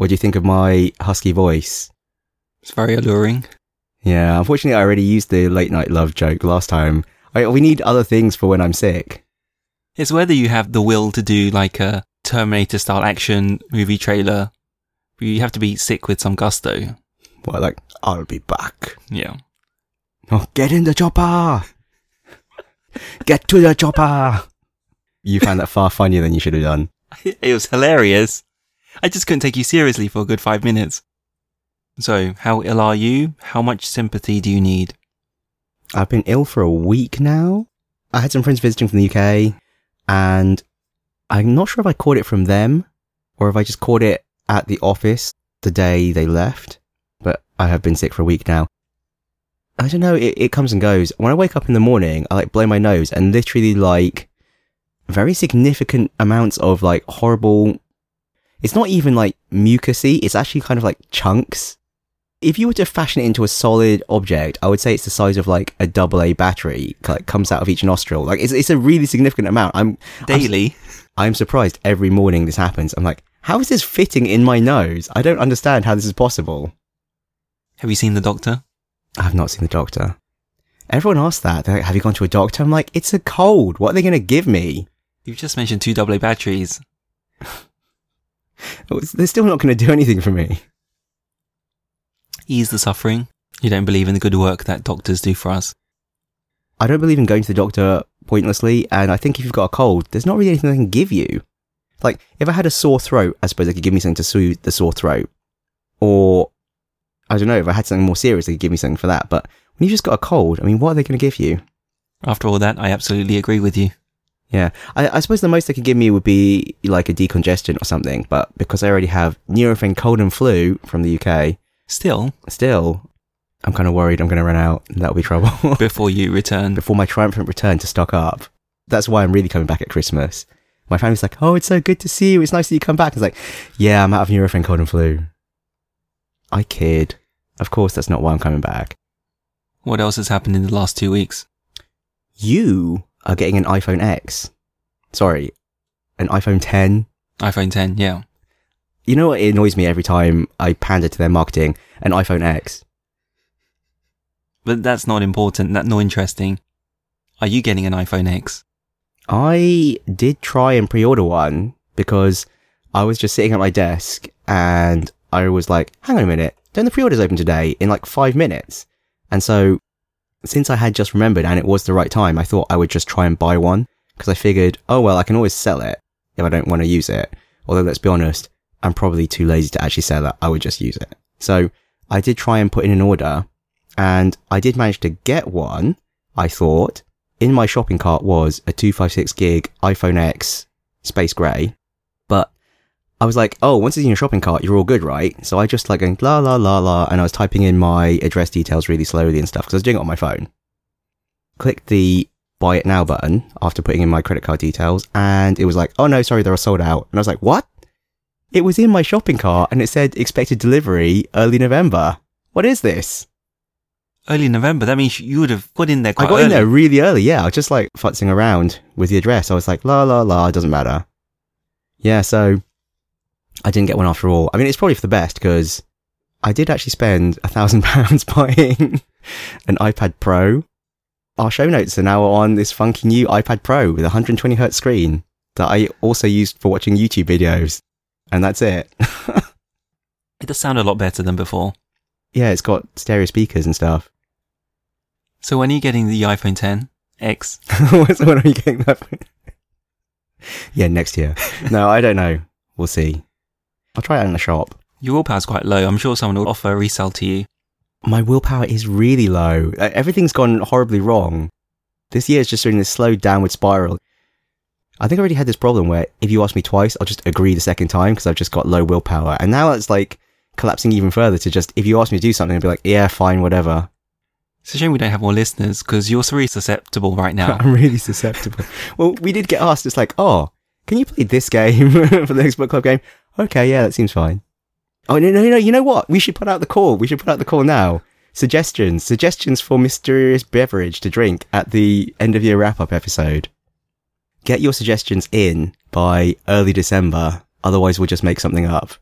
What do you think of my husky voice? It's very alluring. Yeah, unfortunately, I already used the late night love joke last time. I, we need other things for when I'm sick. It's whether you have the will to do like a Terminator style action movie trailer. You have to be sick with some gusto. What, like, I'll be back. Yeah. Oh, get in the chopper! get to the chopper! You found that far funnier than you should have done. It was hilarious. I just couldn't take you seriously for a good five minutes. So, how ill are you? How much sympathy do you need? I've been ill for a week now. I had some friends visiting from the UK, and I'm not sure if I caught it from them or if I just caught it at the office the day they left. But I have been sick for a week now. I don't know, it, it comes and goes. When I wake up in the morning, I like blow my nose and literally like very significant amounts of like horrible. It's not even like mucusy, it's actually kind of like chunks if you were to fashion it into a solid object, I would say it's the size of like a double A battery. Like comes out of each nostril. Like it's it's a really significant amount. I'm Daily. I'm, I'm surprised every morning this happens. I'm like, how is this fitting in my nose? I don't understand how this is possible. Have you seen the doctor? I have not seen the doctor. Everyone asks that. They're like, have you gone to a doctor? I'm like, it's a cold. What are they going to give me? You've just mentioned two AA batteries. Oh, they're still not going to do anything for me. Ease the suffering. You don't believe in the good work that doctors do for us. I don't believe in going to the doctor pointlessly, and I think if you've got a cold, there's not really anything they can give you. Like, if I had a sore throat, I suppose they could give me something to soothe the sore throat. Or, I don't know, if I had something more serious, they could give me something for that. But when you've just got a cold, I mean, what are they going to give you? After all that, I absolutely agree with you. Yeah, I, I suppose the most they could give me would be like a decongestant or something, but because I already have Nurofen cold and flu from the UK, Still, still, I'm kind of worried I'm going to run out. and That'll be trouble. before you return, before my triumphant return to stock up. That's why I'm really coming back at Christmas. My family's like, oh, it's so good to see you. It's nice that you come back. It's like, yeah, I'm out of Nurofen cold and flu. I kid. Of course, that's not why I'm coming back. what else has happened in the last two weeks? You are getting an iPhone X. Sorry, an iPhone 10. iPhone 10, yeah. You know what? It annoys me every time I pander to their marketing. An iPhone X. But that's not important, that's not interesting. Are you getting an iPhone X? I did try and pre-order one because I was just sitting at my desk and I was like, hang on a minute, don't the pre-orders open today in like five minutes? And so since I had just remembered and it was the right time, I thought I would just try and buy one because I figured, oh well, I can always sell it if I don't want to use it. Although let's be honest, I'm probably too lazy to actually sell it. I would just use it. So I did try and put in an order and I did manage to get one, I thought. In my shopping cart was a 256 gig iPhone X space grey. I was like, oh, once it's in your shopping cart, you're all good, right? So I just like going la la la la, and I was typing in my address details really slowly and stuff because I was doing it on my phone. Clicked the buy it now button after putting in my credit card details, and it was like, oh no, sorry, they're all sold out. And I was like, what? It was in my shopping cart and it said expected delivery early November. What is this? Early November, that means you would have got in there quite I got early. in there really early, yeah. I was just like futzing around with the address. I was like, la la la, it doesn't matter. Yeah, so I didn't get one after all. I mean, it's probably for the best because I did actually spend a thousand pounds buying an iPad Pro. Our show notes are now on this funky new iPad Pro with a 120 hertz screen that I also used for watching YouTube videos. And that's it. It does sound a lot better than before. yeah, it's got stereo speakers and stuff. So when are you getting the iPhone 10 X? When are you getting that? yeah, next year. No, I don't know. We'll see. I'll try it in the shop. Your willpower's quite low. I'm sure someone will offer a resale to you. My willpower is really low. Uh, Everything's gone horribly wrong. This year is just doing this slow downward spiral. I think I already had this problem where if you ask me twice, I'll just agree the second time because I've just got low willpower. And now it's like collapsing even further to just, if you ask me to do something, I'll be like, yeah, fine, whatever. It's a shame we don't have more listeners because you're so really susceptible right now. I'm really susceptible. well, we did get asked, it's like, oh, can you play this game for the next book club game? Okay, yeah, that seems fine. Oh, no, no, no, you know what? We should put out the call. We should put out the call now. Suggestions. Suggestions for mysterious beverage to drink at the end of year wrap up episode. Get your suggestions in by early December. Otherwise, we'll just make something up.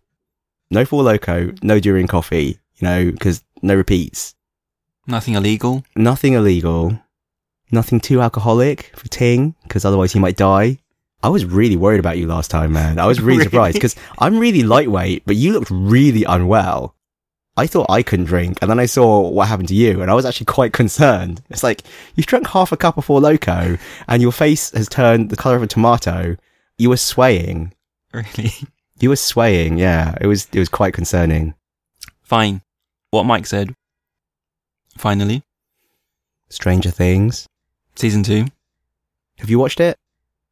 No Four Loco, no durian coffee, you know, because no repeats. Nothing illegal. Nothing illegal. Nothing too alcoholic for Ting, because otherwise he might die. I was really worried about you last time, man. I was really Really? surprised because I'm really lightweight, but you looked really unwell. I thought I couldn't drink, and then I saw what happened to you, and I was actually quite concerned. It's like you've drunk half a cup of Four Loco, and your face has turned the color of a tomato. You were swaying. Really? You were swaying. Yeah, it was. It was quite concerning. Fine. What Mike said. Finally, Stranger Things. season two. Have you watched it?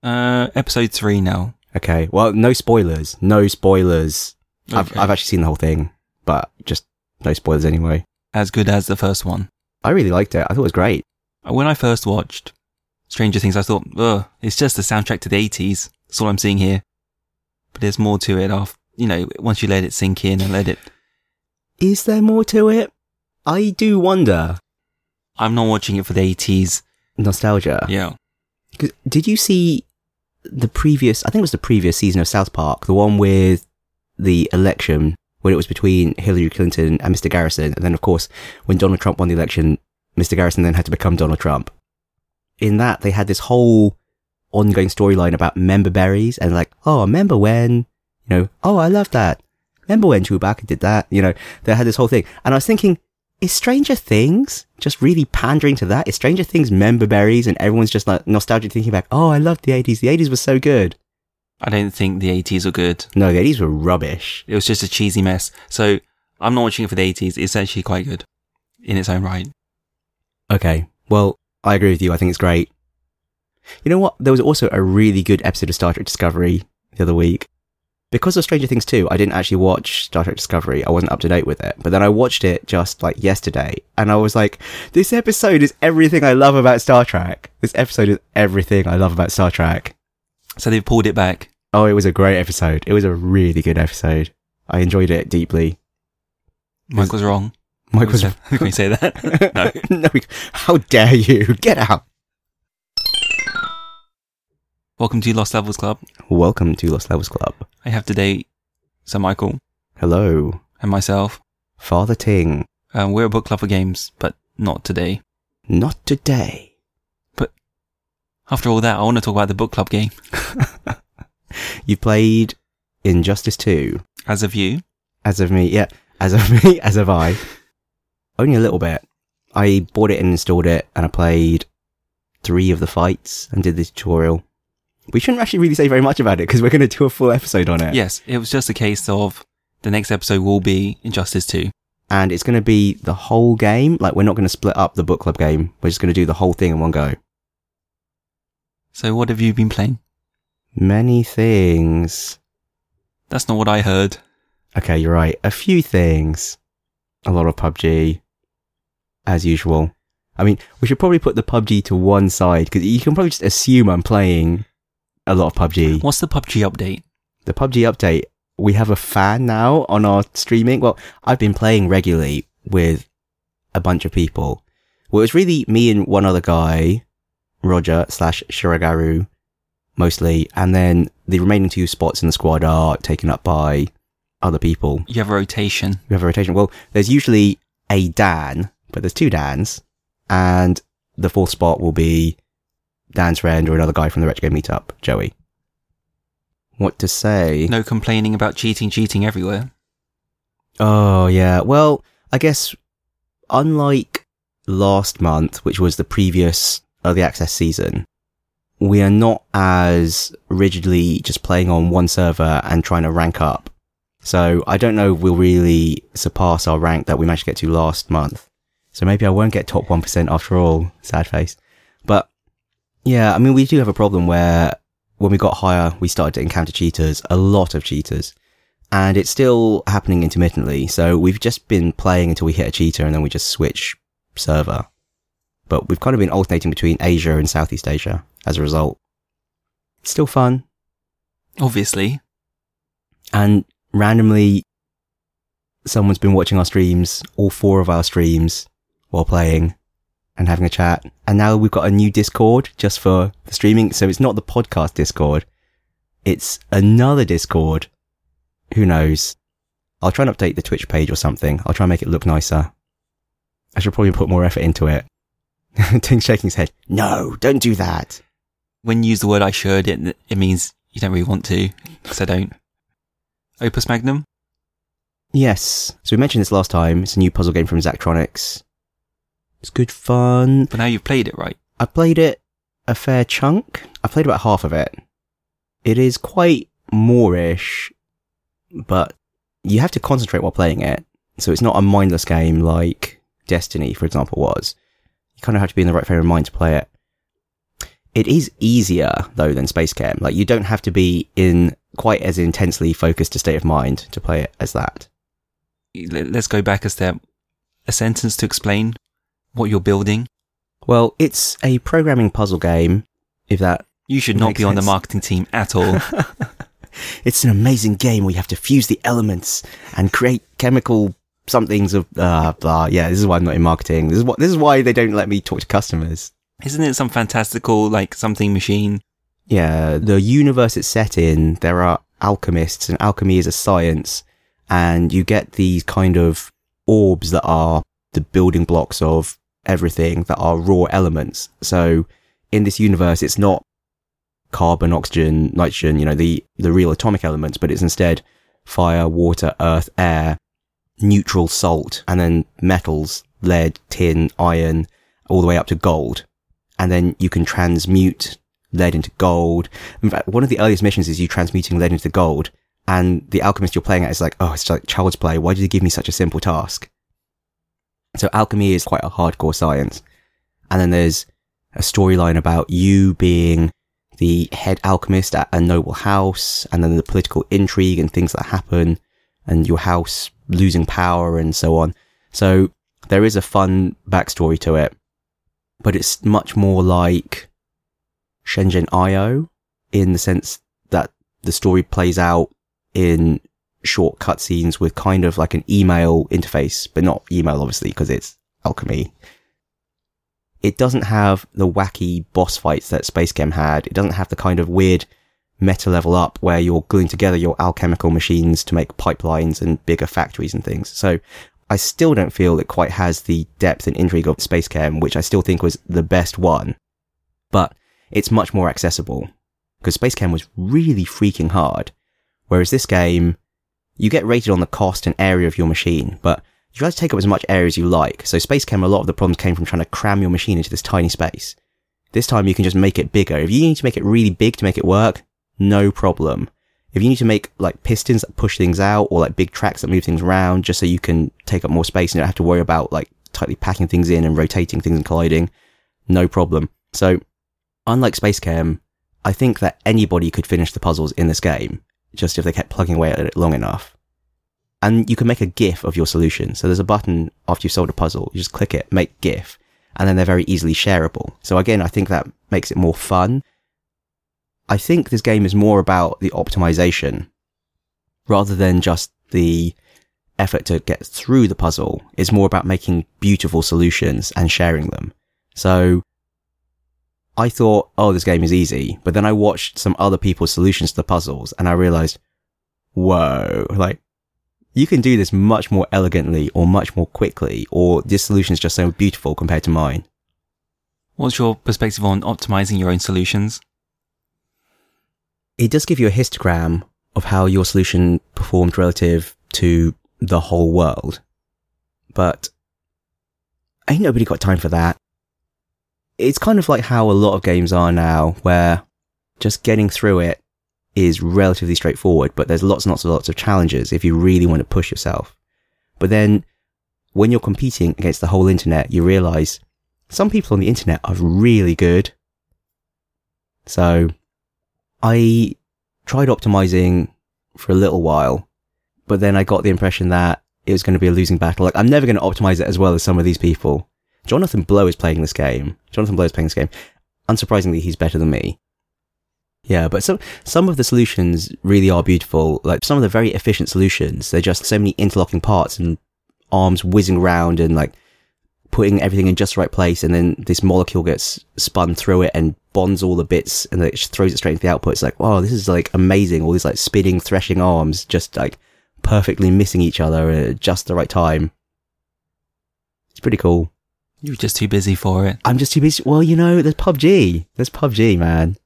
Uh, episode three now. Okay. Well, no spoilers. No spoilers. I've I've actually seen the whole thing, but just no spoilers anyway. As good as the first one. I really liked it. I thought it was great. When I first watched Stranger Things, I thought, ugh, it's just the soundtrack to the 80s. That's all I'm seeing here. But there's more to it after, you know, once you let it sink in and let it. Is there more to it? I do wonder. I'm not watching it for the 80s. Nostalgia. Yeah. Did you see the previous? I think it was the previous season of South Park, the one with the election when it was between Hillary Clinton and Mr. Garrison, and then of course when Donald Trump won the election, Mr. Garrison then had to become Donald Trump. In that, they had this whole ongoing storyline about member berries and like, oh, remember when, you know, oh, I love that. Remember when Chewbacca did that? You know, they had this whole thing, and I was thinking, is Stranger Things just really pandering to that? Is Stranger Things member berries and everyone's just like nostalgic thinking back, oh, I loved the 80s. The 80s were so good. I don't think the 80s were good. No, the 80s were rubbish. It was just a cheesy mess. So I'm not watching it for the 80s. It's actually quite good in its own right. Okay. Well, I agree with you. I think it's great. You know what? There was also a really good episode of Star Trek Discovery the other week. Because of Stranger Things 2, I didn't actually watch Star Trek Discovery. I wasn't up to date with it. But then I watched it just like yesterday. And I was like, this episode is everything I love about Star Trek. This episode is everything I love about Star Trek. So they've pulled it back. Oh, it was a great episode. It was a really good episode. I enjoyed it deeply. Mike was wrong. Mike was. Wrong. Can we say that? no. no, we- how dare you? Get out. Welcome to Lost Levels Club. Welcome to Lost Levels Club. I have today Sir Michael Hello, and myself. Father Ting. Um, we're a book club for games, but not today. Not today. But after all that, I want to talk about the book club game. You played Injustice 2. As of you, As of me, yeah, as of me, as of I. Only a little bit. I bought it and installed it, and I played three of the fights and did the tutorial. We shouldn't actually really say very much about it because we're going to do a full episode on it. yes, it was just a case of the next episode will be Injustice 2. And it's going to be the whole game. Like, we're not going to split up the book club game. We're just going to do the whole thing in one go. So what have you been playing? Many things. That's not what I heard. Okay, you're right. A few things. A lot of PUBG. As usual. I mean, we should probably put the PUBG to one side because you can probably just assume I'm playing a lot of PUBG. What's the PUBG update? The PUBG update, we have a fan now on our streaming. Well, I've been playing regularly with a bunch of people. Well, it was really me and one other guy, Roger slash Shiragaru, mostly. And then the remaining two spots in the squad are taken up by other people. You have a rotation. We have a rotation. Well, there's usually a Dan, but there's two Dans, and the fourth spot will be Dan's friend or another guy from the Retro Game Meetup, Joey. What to say? No complaining about cheating, cheating everywhere. Oh yeah. Well, I guess unlike last month, which was the previous early access season, we are not as rigidly just playing on one server and trying to rank up. So I don't know if we'll really surpass our rank that we managed to get to last month. So maybe I won't get top 1% after all. Sad face. Yeah, I mean, we do have a problem where when we got higher, we started to encounter cheaters, a lot of cheaters and it's still happening intermittently. So we've just been playing until we hit a cheater and then we just switch server. But we've kind of been alternating between Asia and Southeast Asia as a result. It's still fun. Obviously. And randomly, someone's been watching our streams, all four of our streams, while playing and having a chat. And now we've got a new Discord just for the streaming. So it's not the podcast Discord. It's another Discord. Who knows? I'll try and update the Twitch page or something. I'll try and make it look nicer. I should probably put more effort into it. Ting shaking his head. No, don't do that. When you use the word I should, it, it means you don't really want to, because I don't. Opus Magnum? Yes. So we mentioned this last time. It's a new puzzle game from Zachtronics. It's good fun. But now you've played it, right? I played it a fair chunk. I played about half of it. It is quite moorish, but you have to concentrate while playing it. So it's not a mindless game like Destiny, for example, was. You kind of have to be in the right frame of mind to play it. It is easier though than SpaceChem. Like you don't have to be in quite as intensely focused a state of mind to play it as that. Let's go back a step. A sentence to explain what you're building. Well, it's a programming puzzle game. If that You should not be on the marketing team at all. It's an amazing game where you have to fuse the elements and create chemical somethings of uh, blah. Yeah, this is why I'm not in marketing. This is what this is why they don't let me talk to customers. Isn't it some fantastical, like, something machine? Yeah, the universe it's set in, there are alchemists and alchemy is a science and you get these kind of orbs that are the building blocks of everything that are raw elements. So in this universe, it's not carbon, oxygen, nitrogen, you know, the, the real atomic elements, but it's instead fire, water, earth, air, neutral salt, and then metals, lead, tin, iron, all the way up to gold. And then you can transmute lead into gold. In fact, one of the earliest missions is you transmuting lead into gold. And the alchemist you're playing at is like, oh, it's like child's play. Why did you give me such a simple task? So alchemy is quite a hardcore science. And then there's a storyline about you being the head alchemist at a noble house and then the political intrigue and things that happen and your house losing power and so on. So there is a fun backstory to it, but it's much more like Shenzhen IO in the sense that the story plays out in short cutscenes with kind of like an email interface, but not email obviously because it's alchemy. It doesn't have the wacky boss fights that SpaceChem had. It doesn't have the kind of weird meta level up where you're gluing together your alchemical machines to make pipelines and bigger factories and things. So I still don't feel it quite has the depth and intrigue of SpaceChem, which I still think was the best one. But it's much more accessible because SpaceChem was really freaking hard. Whereas this game, you get rated on the cost and area of your machine, but you try to take up as much area as you like. So SpaceChem, a lot of the problems came from trying to cram your machine into this tiny space. This time you can just make it bigger. If you need to make it really big to make it work, no problem. If you need to make like pistons that push things out or like big tracks that move things around just so you can take up more space and don't have to worry about like tightly packing things in and rotating things and colliding, no problem. So unlike SpaceChem, I think that anybody could finish the puzzles in this game just if they kept plugging away at it long enough. And you can make a GIF of your solution. So there's a button after you've solved a puzzle. You just click it, make GIF, and then they're very easily shareable. So again, I think that makes it more fun. I think this game is more about the optimization rather than just the effort to get through the puzzle. It's more about making beautiful solutions and sharing them. So I thought, oh, this game is easy. But then I watched some other people's solutions to the puzzles and I realized, whoa, like you can do this much more elegantly or much more quickly, or this solution is just so beautiful compared to mine. What's your perspective on optimizing your own solutions? It does give you a histogram of how your solution performed relative to the whole world. But ain't nobody got time for that. It's kind of like how a lot of games are now, where just getting through it is relatively straightforward, but there's lots and lots and lots of challenges if you really want to push yourself. But then when you're competing against the whole internet, you realize some people on the internet are really good. So I tried optimizing for a little while, but then I got the impression that it was going to be a losing battle. Like I'm never going to optimize it as well as some of these people. Jonathan Blow is playing this game. Jonathan Blow is playing this game. Unsurprisingly, he's better than me. Yeah, but some some of the solutions really are beautiful. Like some of the very efficient solutions, they're just so many interlocking parts and arms whizzing around and like putting everything in just the right place, and then this molecule gets spun through it and bonds all the bits, and it throws it straight into the output. It's like, wow, this is like amazing. All these like spinning, threshing arms just like perfectly missing each other at just the right time. It's pretty cool. You were just too busy for it. I'm just too busy. Well, you know, there's PUBG. There's PUBG, man.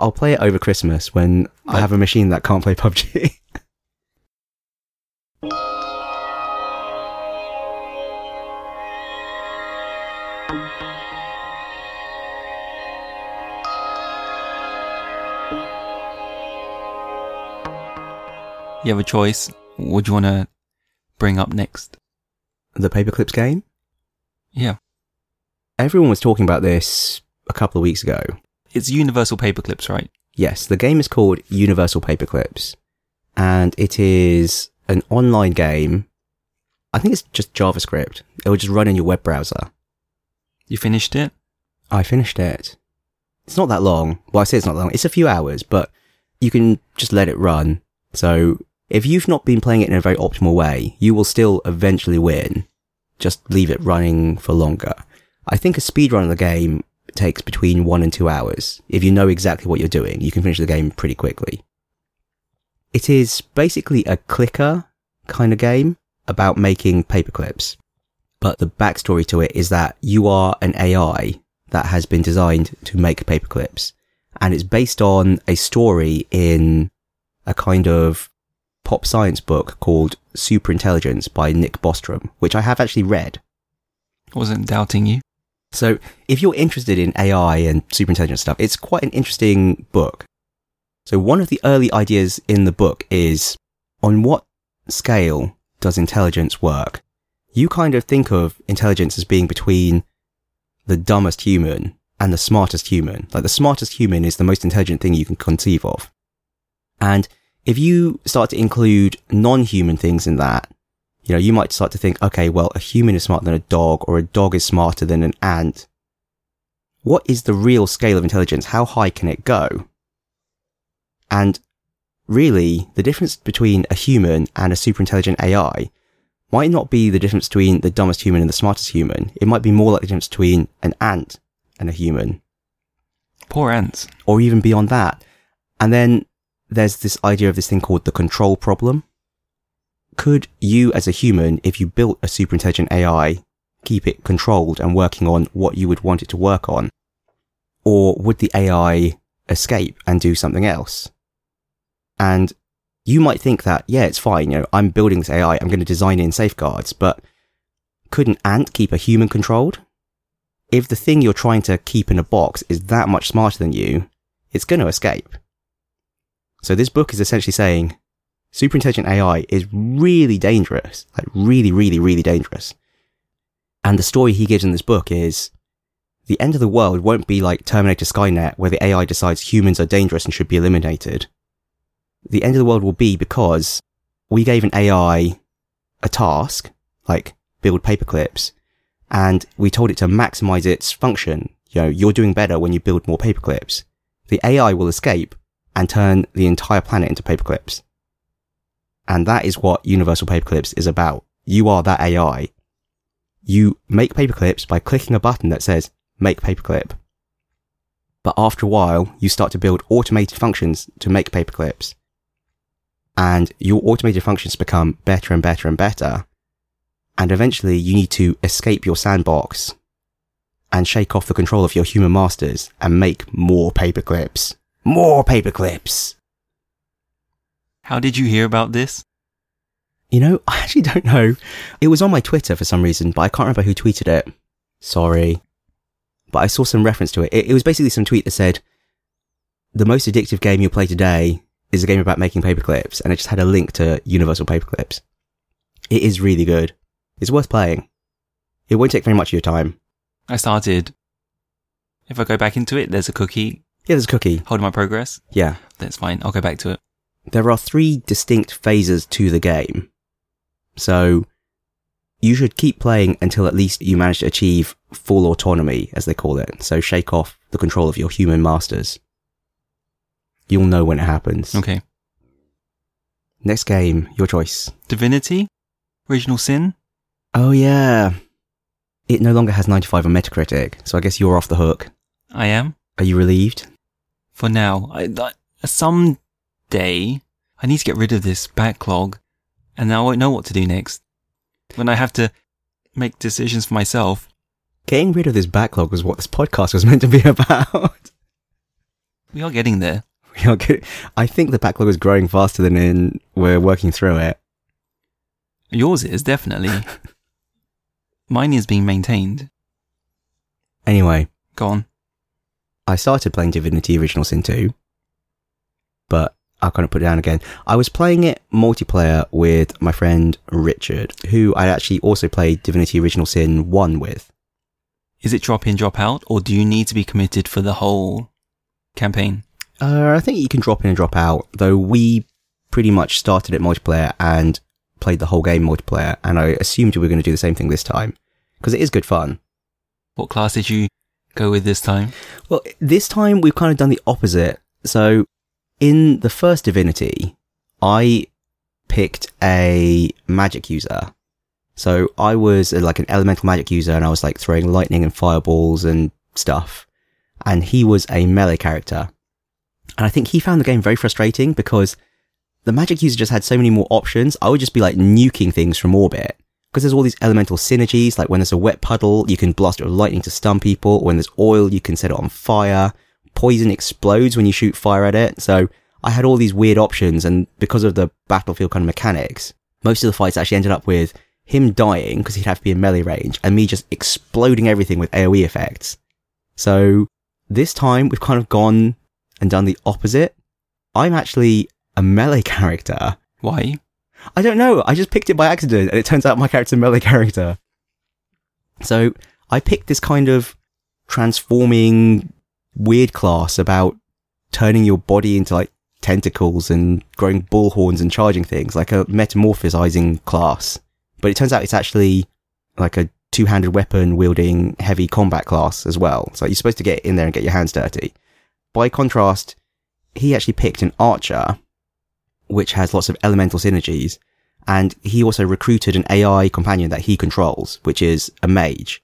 I'll play it over Christmas when I have a machine that can't play PUBG. You have a choice. What do you want to bring up next? the Paperclips game. Yeah. Everyone was talking about this a couple of weeks ago. It's universal paperclips, right? Yes, the game is called Universal Paperclips, and it is an online game. I think it's just JavaScript. It will just run in your web browser. You finished it? I finished it. It's not that long. Well, I say it's not long. It's a few hours, but you can just let it run. So if you've not been playing it in a very optimal way, you will still eventually win. Just leave it running for longer. I think a speed run of the game takes between one and two hours. If you know exactly what you're doing, you can finish the game pretty quickly. It is basically a clicker kind of game about making paperclips. But the backstory to it is that you are an AI that has been designed to make paperclips. And it's based on a story in a kind of pop science book called Superintelligence by Nick Bostrom, which I have actually read. I wasn't doubting you. So if you're interested in AI and superintelligence stuff, it's quite an interesting book. So one of the early ideas in the book is on what scale does intelligence work? You kind of think of intelligence as being between the dumbest human and the smartest human. Like the smartest human is the most intelligent thing you can conceive of. And if you start to include non-human things in that, you know, you might start to think, okay, well, a human is smarter than a dog, or a dog is smarter than an ant. What is the real scale of intelligence? How high can it go? And really, the difference between a human and a super intelligent AI might not be the difference between the dumbest human and the smartest human. It might be more like the difference between an ant and a human Poor ants. or even beyond that. And then there's this idea of this thing called the control problem. Could you as a human, if you built a super intelligent AI, keep it controlled and working on what you would want it to work on? Or would the AI escape and do something else? And you might think that, yeah, it's fine. You know, I'm building this AI. I'm going to design in safeguards, but could an ant keep a human controlled? if the thing you're trying to keep in a box is that much smarter than you, it's going to escape. So this book is essentially saying super intelligent AI is really dangerous, like really, really, really dangerous. And the story he gives in this book is the end of the world won't be like Terminator Skynet where the AI decides humans are dangerous and should be eliminated. The end of the world will be because we gave an AI a task, like build paperclips, and we told it to maximize its function. You know, you're doing better when you build more paperclips. The AI will escape and turn the entire planet into paperclips. And that is what Universal Paperclips is about. You are that AI. You make paperclips by clicking a button that says make paperclip. But after a while, you start to build automated functions to make paperclips. And your automated functions become better and better and better and eventually you need to escape your sandbox and shake off the control of your human masters and make more paperclips. More paperclips! How did you hear about this? You know, I actually don't know. It was on my Twitter for some reason, but I can't remember who tweeted it. Sorry. But I saw some reference to it. It, it was basically some tweet that said, the most addictive game you'll play today is a game about making paperclips, and it just had a link to Universal Paperclips. It is really good. It's worth playing. It won't take very much of your time. I started. If I go back into it, there's a cookie Yeah, there's a cookie. holding my progress. Yeah. That's fine. I'll go back to it. There are three distinct phases to the game. So, you should keep playing until at least you manage to achieve full autonomy, as they call it. So shake off the control of your human masters. You'll know when it happens. Okay. Next game, your choice. Divinity? Original Sin? Oh yeah. It no longer has 95 on Metacritic, so I guess you're off the hook. I am. Are you relieved? For now. I, I, someday, I need to get rid of this backlog. And now I won't know what to do next. When I have to make decisions for myself. Getting rid of this backlog was what this podcast was meant to be about. We are getting there. We are getting, I think the backlog is growing faster than in we're working through it. Yours is, definitely. Mine is being maintained. Anyway, Go on. I started playing Divinity Original Sin 2, but I'll kind of put it down again. I was playing it multiplayer with my friend Richard, who I actually also played Divinity Original Sin 1 with. Is it drop in, drop out, or do you need to be committed for the whole campaign? Uh, I think you can drop in and drop out, though we pretty much started it multiplayer and played the whole game multiplayer, and I assumed we were going to do the same thing this time, because it is good fun. What class did you go with this time? Well, this time we've kind of done the opposite. So, in the first Divinity, I picked a magic user. So I was uh, like an elemental magic user and I was like throwing lightning and fireballs and stuff. And he was a melee character. And I think he found the game very frustrating because the magic user just had so many more options. I would just be like nuking things from orbit because there's all these elemental synergies. Like when there's a wet puddle, you can blast it with lightning to stun people. When there's oil, you can set it on fire. Poison explodes when you shoot fire at it. So I had all these weird options. And because of the battlefield kind of mechanics, most of the fights actually ended up with him dying because he'd have to be in melee range and me just exploding everything with AoE effects. So this time we've kind of gone and done the opposite. I'm actually a melee character. Why? I don't know. I just picked it by accident and it turns out my character's a melee character. So I picked this kind of transforming weird class about turning your body into like tentacles and growing bull horns and charging things, like a metamorphosizing class. But it turns out it's actually like a two-handed weapon wielding heavy combat class as well. So you're supposed to get in there and get your hands dirty. By contrast, he actually picked an archer, which has lots of elemental synergies. And he also recruited an AI companion that he controls, which is a mage.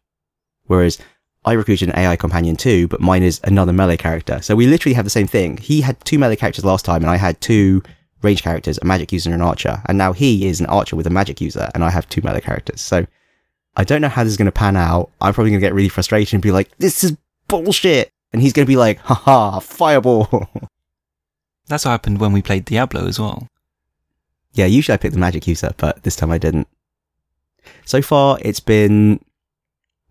Whereas I recruited an AI companion too, but mine is another melee character. So we literally have the same thing. He had two melee characters last time and I had two range characters, a magic user and an archer. And now he is an archer with a magic user and I have two melee characters. So I don't know how this is going to pan out. I'm probably going to get really frustrated and be like, this is bullshit. And he's going to be like, haha, fireball. That's what happened when we played Diablo as well. yeah, usually I pick the magic user, but this time I didn't. So far, it's been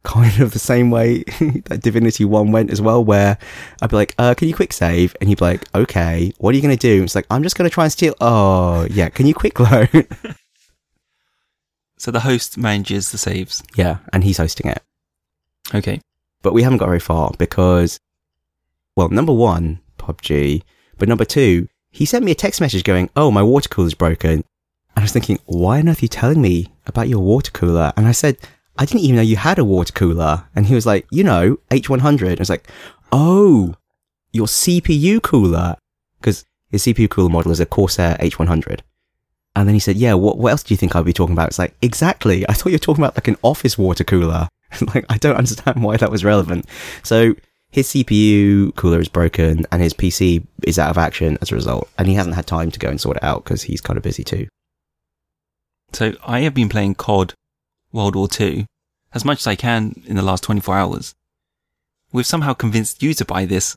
kind of the same way that Divinity 1 went as well, where I'd be like, uh, can you quick save? And he'd be like, okay, what are you going to do? It's like, I'm just going to try and steal. Oh, yeah, can you quick load? So the host manages the saves. yeah, and he's hosting it. Okay. But we haven't got very far because, well, number one, PUBG, but number two, he sent me a text message going, oh, my water cooler's broken. And I was thinking, why on earth are you telling me about your water cooler? And I said, I didn't even know you had a water cooler. And he was like, you know, H100. I was like, oh, your CPU cooler. Because his CPU cooler model is a Corsair H100. And then he said, yeah, what, what else do you think I'd be talking about? It's like, exactly. I thought you were talking about like an office water cooler. like, I don't understand why that was relevant. So his CPU cooler is broken and his PC is out of action as a result. And he hasn't had time to go and sort it out because he's kind of busy too. So I have been playing COD World War II as much as I can in the last 24 hours. We've somehow convinced you to buy this.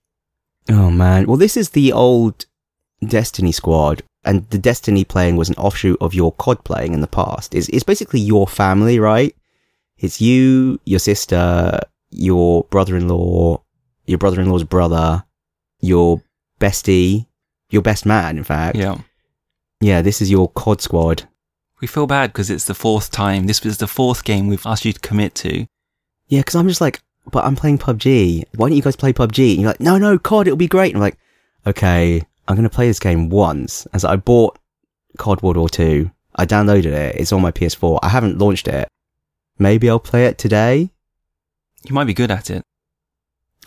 Oh man. Well, this is the old Destiny squad. And the Destiny playing was an offshoot of your COD playing in the past. It's, it's basically your family, right? It's you, your sister, your brother-in-law, your brother-in-law's brother, your bestie, your best man, in fact. Yeah. Yeah, this is your COD squad. We feel bad because it's the fourth time. This was the fourth game we've asked you to commit to. Yeah, because I'm just like, but I'm playing PUBG. Why don't you guys play PUBG? And you're like, no, no, COD, it'll be great. And I'm like, okay, I'm going to play this game once. And so I bought COD World War 2. I downloaded it. It's on my PS4. I haven't launched it. Maybe I'll play it today. You might be good at it.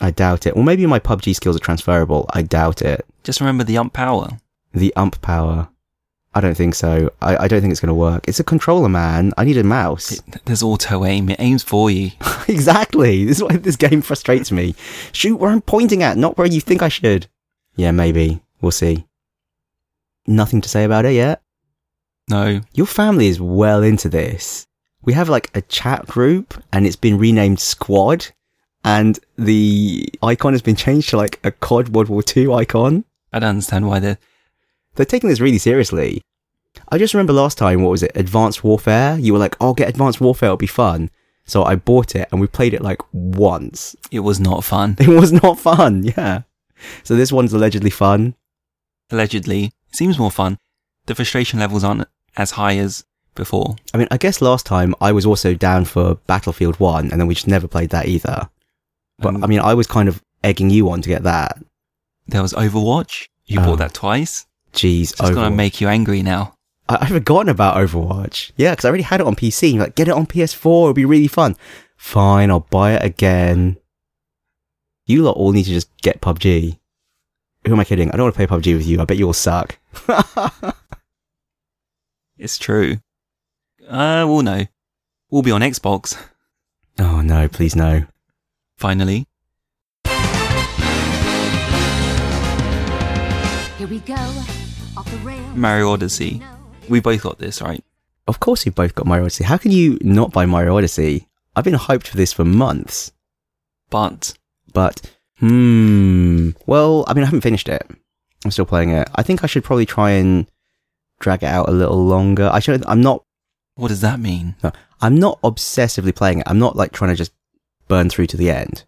I doubt it. Or maybe my PUBG skills are transferable. I doubt it. Just remember the ump power. The ump power. I don't think so. I, I don't think it's going to work. It's a controller, man. I need a mouse. It, there's auto aim. It aims for you. exactly. This is why this game frustrates me. Shoot where I'm pointing at, not where you think I should. Yeah, maybe. We'll see. Nothing to say about it yet? No. Your family is well into this. We have like a chat group and it's been renamed Squad and the icon has been changed to like a COD World War II icon. I don't understand why they're. They're taking this really seriously. I just remember last time, what was it? Advanced Warfare? You were like, oh, get Advanced Warfare, it'll be fun. So I bought it and we played it like once. It was not fun. It was not fun, yeah. So this one's allegedly fun. Allegedly. It seems more fun. The frustration levels aren't as high as before. I mean, I guess last time I was also down for Battlefield 1 and then we just never played that either. But Um, I mean, I was kind of egging you on to get that. There was Overwatch. You Oh. bought that twice. Jeez, It's gonna make you angry now. I- I've forgotten about Overwatch. Yeah, because I already had it on PC. You're like, get it on PS4, it'll be really fun. Fine, I'll buy it again. You lot all need to just get PUBG. Who am I kidding? I don't want to play PUBG with you. I bet you all suck. It's true. Uh, we'll know. We'll be on Xbox. oh no, please no. Finally. Here we go, off the rails. Mario Odyssey. We both got this, right? Of course you've both got Mario Odyssey. How can you not buy Mario Odyssey? I've been hyped for this for months. But But, hmm. Well, I mean, I haven't finished it. I'm still playing it. I think I should probably try and drag it out a little longer. I should, I'm not what does that mean? No, I'm not obsessively playing it. I'm not like trying to just burn through to the end.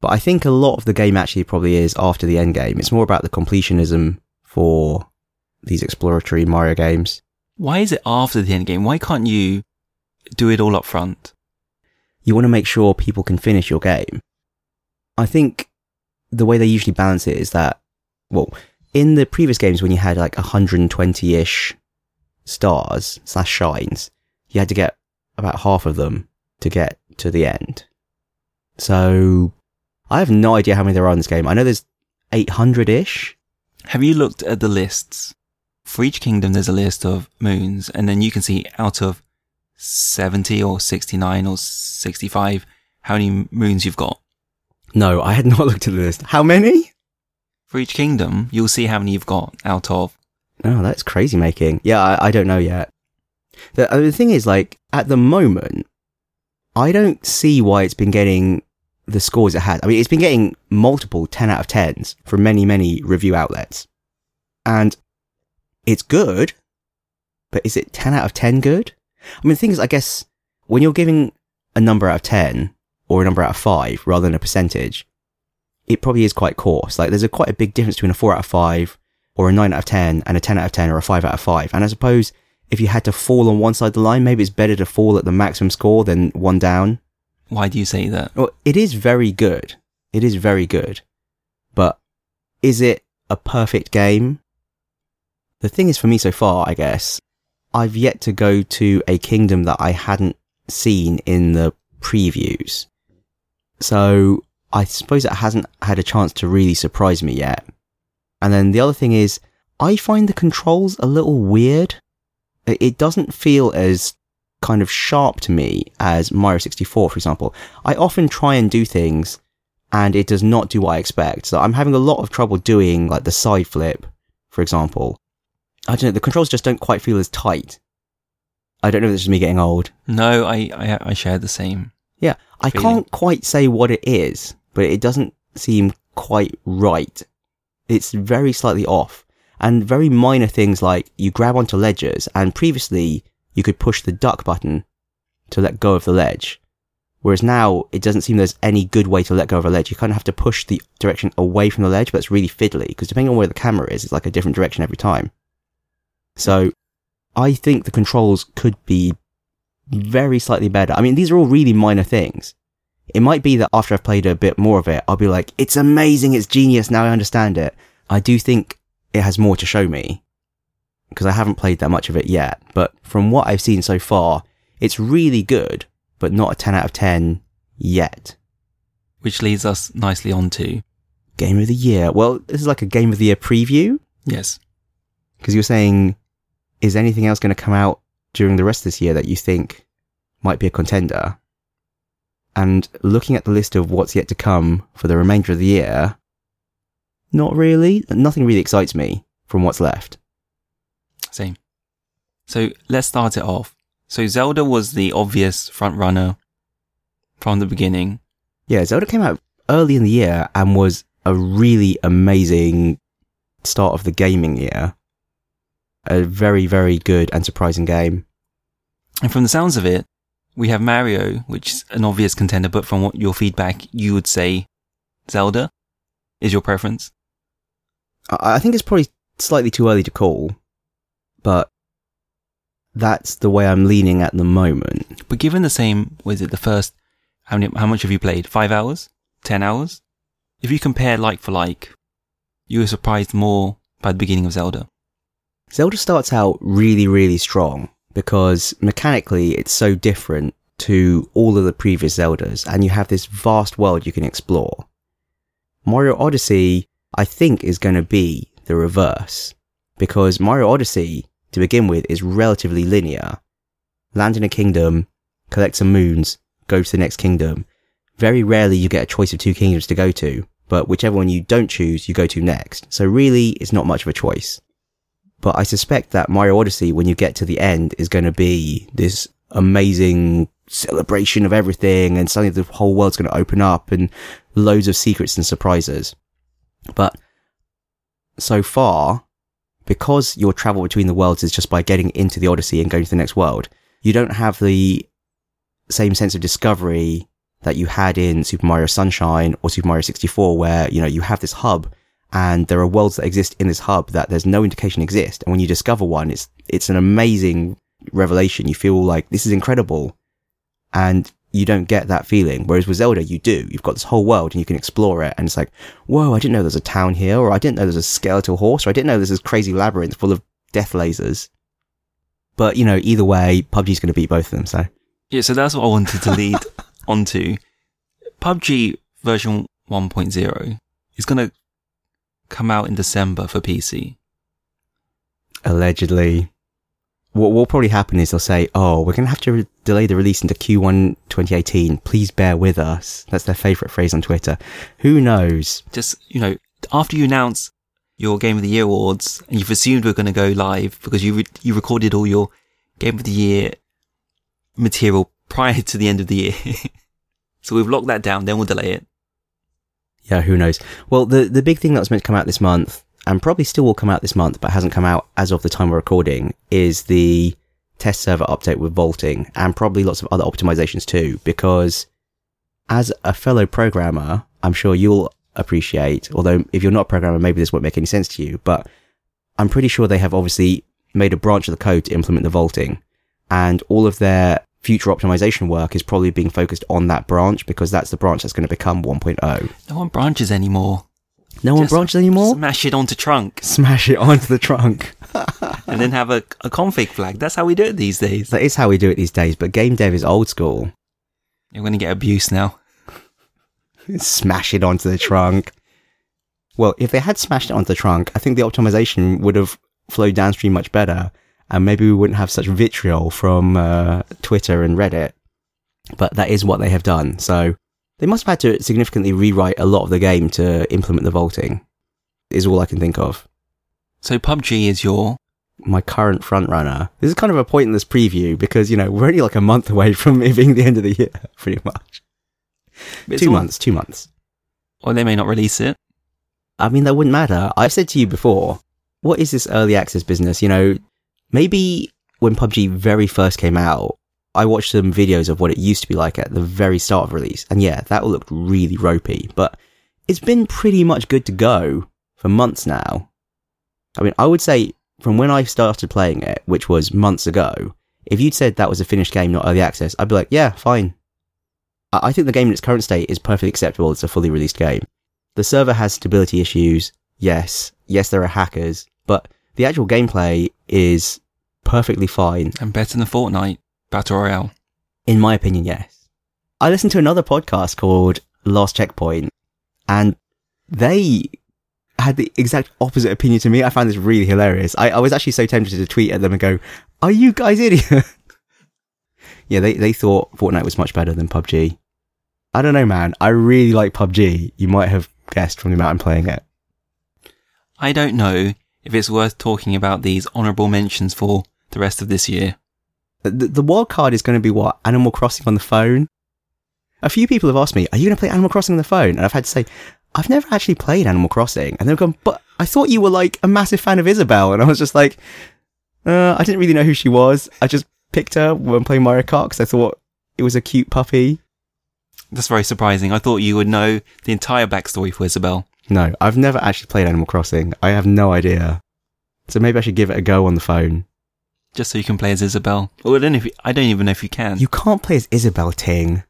But I think a lot of the game actually probably is after the end game. It's more about the completionism for these exploratory Mario games. Why is it after the end game? Why can't you do it all up front? You want to make sure people can finish your game. I think the way they usually balance it is that, well, in the previous games when you had like 120-ish stars slash shines, you had to get about half of them to get to the end. So I have no idea how many there are in this game. I know there's 800-ish. Have you looked at the lists? For each kingdom, there's a list of moons, and then you can see out of 70 or 69 or 65 how many moons you've got. No, I had not looked at the list. How many? For each kingdom, you'll see how many you've got out of. Oh, that's crazy making. Yeah, I, I don't know yet. The, the thing is, like, at the moment, I don't see why it's been getting the scores it has. I mean, it's been getting multiple 10 out of 10s from many, many review outlets. And it's good, but is it 10 out of 10 good? I mean, the thing is, I guess, when you're giving a number out of 10 or a number out of 5 rather than a percentage, it probably is quite coarse. Like, there's a quite a big difference between a 4 out of 5 or a 9 out of 10 and a 10 out of 10 or a 5 out of 5. And I suppose if you had to fall on one side of the line, maybe it's better to fall at the maximum score than one down. Why do you say that? Well, it is very good. It is very good. But is it a perfect game? The thing is for me so far, I guess, I've yet to go to a kingdom that I hadn't seen in the previews. So I suppose it hasn't had a chance to really surprise me yet. And then the other thing is, I find the controls a little weird. It doesn't feel as kind of sharp to me as Mario 64, for example. I often try and do things and it does not do what I expect. So I'm having a lot of trouble doing like the side flip, for example. I don't know, the controls just don't quite feel as tight. I don't know if this is me getting old. No, I, I, I share the same. Yeah, I Feeling. can't quite say what it is, but it doesn't seem quite right. It's very slightly off. And very minor things like you grab onto ledges, and previously you could push the duck button to let go of the ledge. Whereas now it doesn't seem there's any good way to let go of a ledge. You kind of have to push the direction away from the ledge, but it's really fiddly because depending on where the camera is, it's like a different direction every time. So I think the controls could be very slightly better. I mean, these are all really minor things. It might be that after I've played a bit more of it, I'll be like, it's amazing, it's genius, now I understand it. I do think it has more to show me because I haven't played that much of it yet. But from what I've seen so far, it's really good, but not a 10 out of 10 yet. Which leads us nicely on to, Game of the year. Well, this is like a game of the year preview yes, because you're saying, is anything else going to come out during the rest of this year that you think might be a contender? And looking at the list of what's yet to come for the remainder of the year, not really. Nothing really excites me from what's left. same. So let's start it off. So Zelda was the obvious front runner from the beginning. Yeah, Zelda came out early in the year and was a really amazing start of the gaming year. A very, very good and surprising game. And from the sounds of it, we have Mario, which is an obvious contender, but from what your feedback, you would say Zelda is your preference. I I think it's probably slightly too early to call, but that's the way I'm leaning at the moment. But given the same, was it the first, how many, how much have you played? Five hours? Ten hours? If you compare like for like, you were surprised more by the beginning of Zelda. Zelda starts out really, really strong because mechanically it's so different to all of the previous Zeldas and you have this vast world you can explore. Mario Odyssey, I think, is going to be the reverse because Mario Odyssey, to begin with, is relatively linear. Land in a kingdom, collect some moons, go to the next kingdom. Very rarely you get a choice of two kingdoms to go to, but whichever one you don't choose, you go to next. So really, it's not much of a choice. But I suspect that Mario Odyssey, when you get to the end, is going to be this amazing celebration of everything and suddenly the whole world's going to open up and loads of secrets and surprises. But so far, because your travel between the worlds is just by getting into the Odyssey and going to the next world, you don't have the same sense of discovery that you had in Super Mario Sunshine or Super Mario 64, where, you know, you have this hub and there are worlds that exist in this hub that there's no indication exist. And when you discover one, it's, it's an amazing revelation. You feel like this is incredible. And you don't get that feeling. Whereas with Zelda, you do. You've got this whole world and you can explore it. And it's like, whoa, I didn't know there's a town here, or I didn't know there's a skeletal horse, or I didn't know there's this crazy labyrinth full of death lasers. But, you know, either way, PUBG's going to beat both of them, so. Yeah, so that's what I wanted to lead onto. PUBG version 1.0 is going to come out in December for PC. allegedly. What will probably happen is they'll say, "Oh, we're going to have to re- delay the release into Q1 2018. Please bear with us." That's their favorite phrase on Twitter. Who knows? Just, you know, after you announce your Game of the Year awards and you've assumed we're going to go live because you, re- you recorded all your Game of the Year material prior to the end of the year. so we've locked that down, then we'll delay it. Yeah, who knows? Well, the the big thing that's meant to come out this month, and probably still will come out this month, but hasn't come out as of the time we're recording, is the test server update with vaulting, and probably lots of other optimizations too. Because as a fellow programmer, I'm sure you'll appreciate. Although if you're not a programmer, maybe this won't make any sense to you. But I'm pretty sure they have obviously made a branch of the code to implement the vaulting, and all of their future optimization work is probably being focused on that branch because that's the branch that's going to become 1.0. No one branches anymore. No one Just branches anymore. Smash it onto trunk Smash it onto the trunk. and then have a, a config flag. That's how we do it these days. That is how we do it these days, but game dev is old school. You're going to get abuse now. Smash it onto the trunk. Well, if they had smashed it onto the trunk, I think the optimization would have flowed downstream much better, and maybe we wouldn't have such vitriol from uh, Twitter and Reddit. But that is what they have done. So they must have had to significantly rewrite a lot of the game to implement the vaulting. Is all I can think of. So PUBG is your my current frontrunner. This is kind of a pointless preview because, you know, we're only like a month away from it being the end of the year, pretty much. two all- months, two months. Or they may not release it. I mean, that wouldn't matter. I've said to you before, what is this early access business? You know, maybe when PUBG very first came out, I watched some videos of what it used to be like at the very start of release. And yeah, that looked really ropey, but it's been pretty much good to go for months now. I mean, I would say from when I started playing it, which was months ago, if you'd said that was a finished game, not early access, I'd be like, yeah, fine. I I think the game in its current state is perfectly acceptable. It's a fully released game. The server has stability issues. Yes. Yes, there are hackers, but the actual gameplay is perfectly fine. And better than Fortnite Battle Royale. In my opinion, yes. I listened to another podcast called Last Checkpoint and they had the exact opposite opinion to me. I found this really hilarious. I, I was actually so tempted to tweet at them and go, are you guys idiots? yeah, they, they thought Fortnite was much better than PUBG. I don't know, man. I really like PUBG. You might have guessed from the amount I'm playing it. I don't know if it's worth talking about these honourable mentions for the rest of this year. The, the wild card is going to be what? Animal Crossing on the phone? A few people have asked me, are you going to play Animal Crossing on the phone? And I've had to say, I've never actually played Animal Crossing. And they've gone, but I thought you were like a massive fan of Isabelle. And I was just like, uh, I didn't really know who she was. I just picked her when playing Mario Kart because I thought it was a cute puppy. That's very surprising. I thought you would know the entire backstory for Isabelle. No, I've never actually played Animal Crossing. I have no idea. So maybe I should give it a go on the phone. Just so you can play as Isabelle. Well, I don't know if you, I don't even know if you can. You can't play as Isabelle Ting.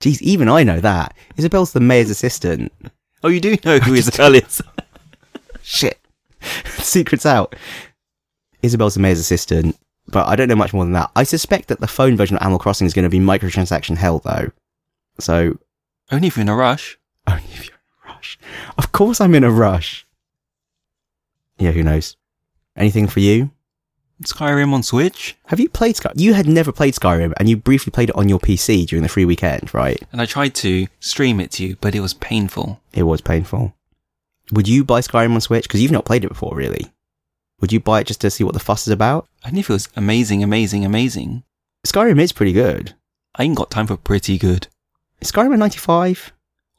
Jeez, even I know that. Isabelle's the mayor's assistant. oh, you do know who Isabelle is. Shit. Secret's out. Isabelle's the mayor's assistant, but I don't know much more than that. I suspect that the phone version of Animal Crossing is going to be microtransaction hell, though. So, Only if you're in a rush. only if you're in a rush. Of course I'm in a rush. Yeah, who knows? Anything for you? Skyrim on Switch. Have you played Skyrim? You had never played Skyrim, and you briefly played it on your PC during the free weekend, right? And I tried to stream it to you, but it was painful. It was painful. Would you buy Skyrim on Switch? Because you've not played it before, really. Would you buy it just to see what the fuss is about? I knew it was amazing, amazing, amazing. Skyrim is pretty good. I ain't got time for pretty good. Is Skyrim a 95?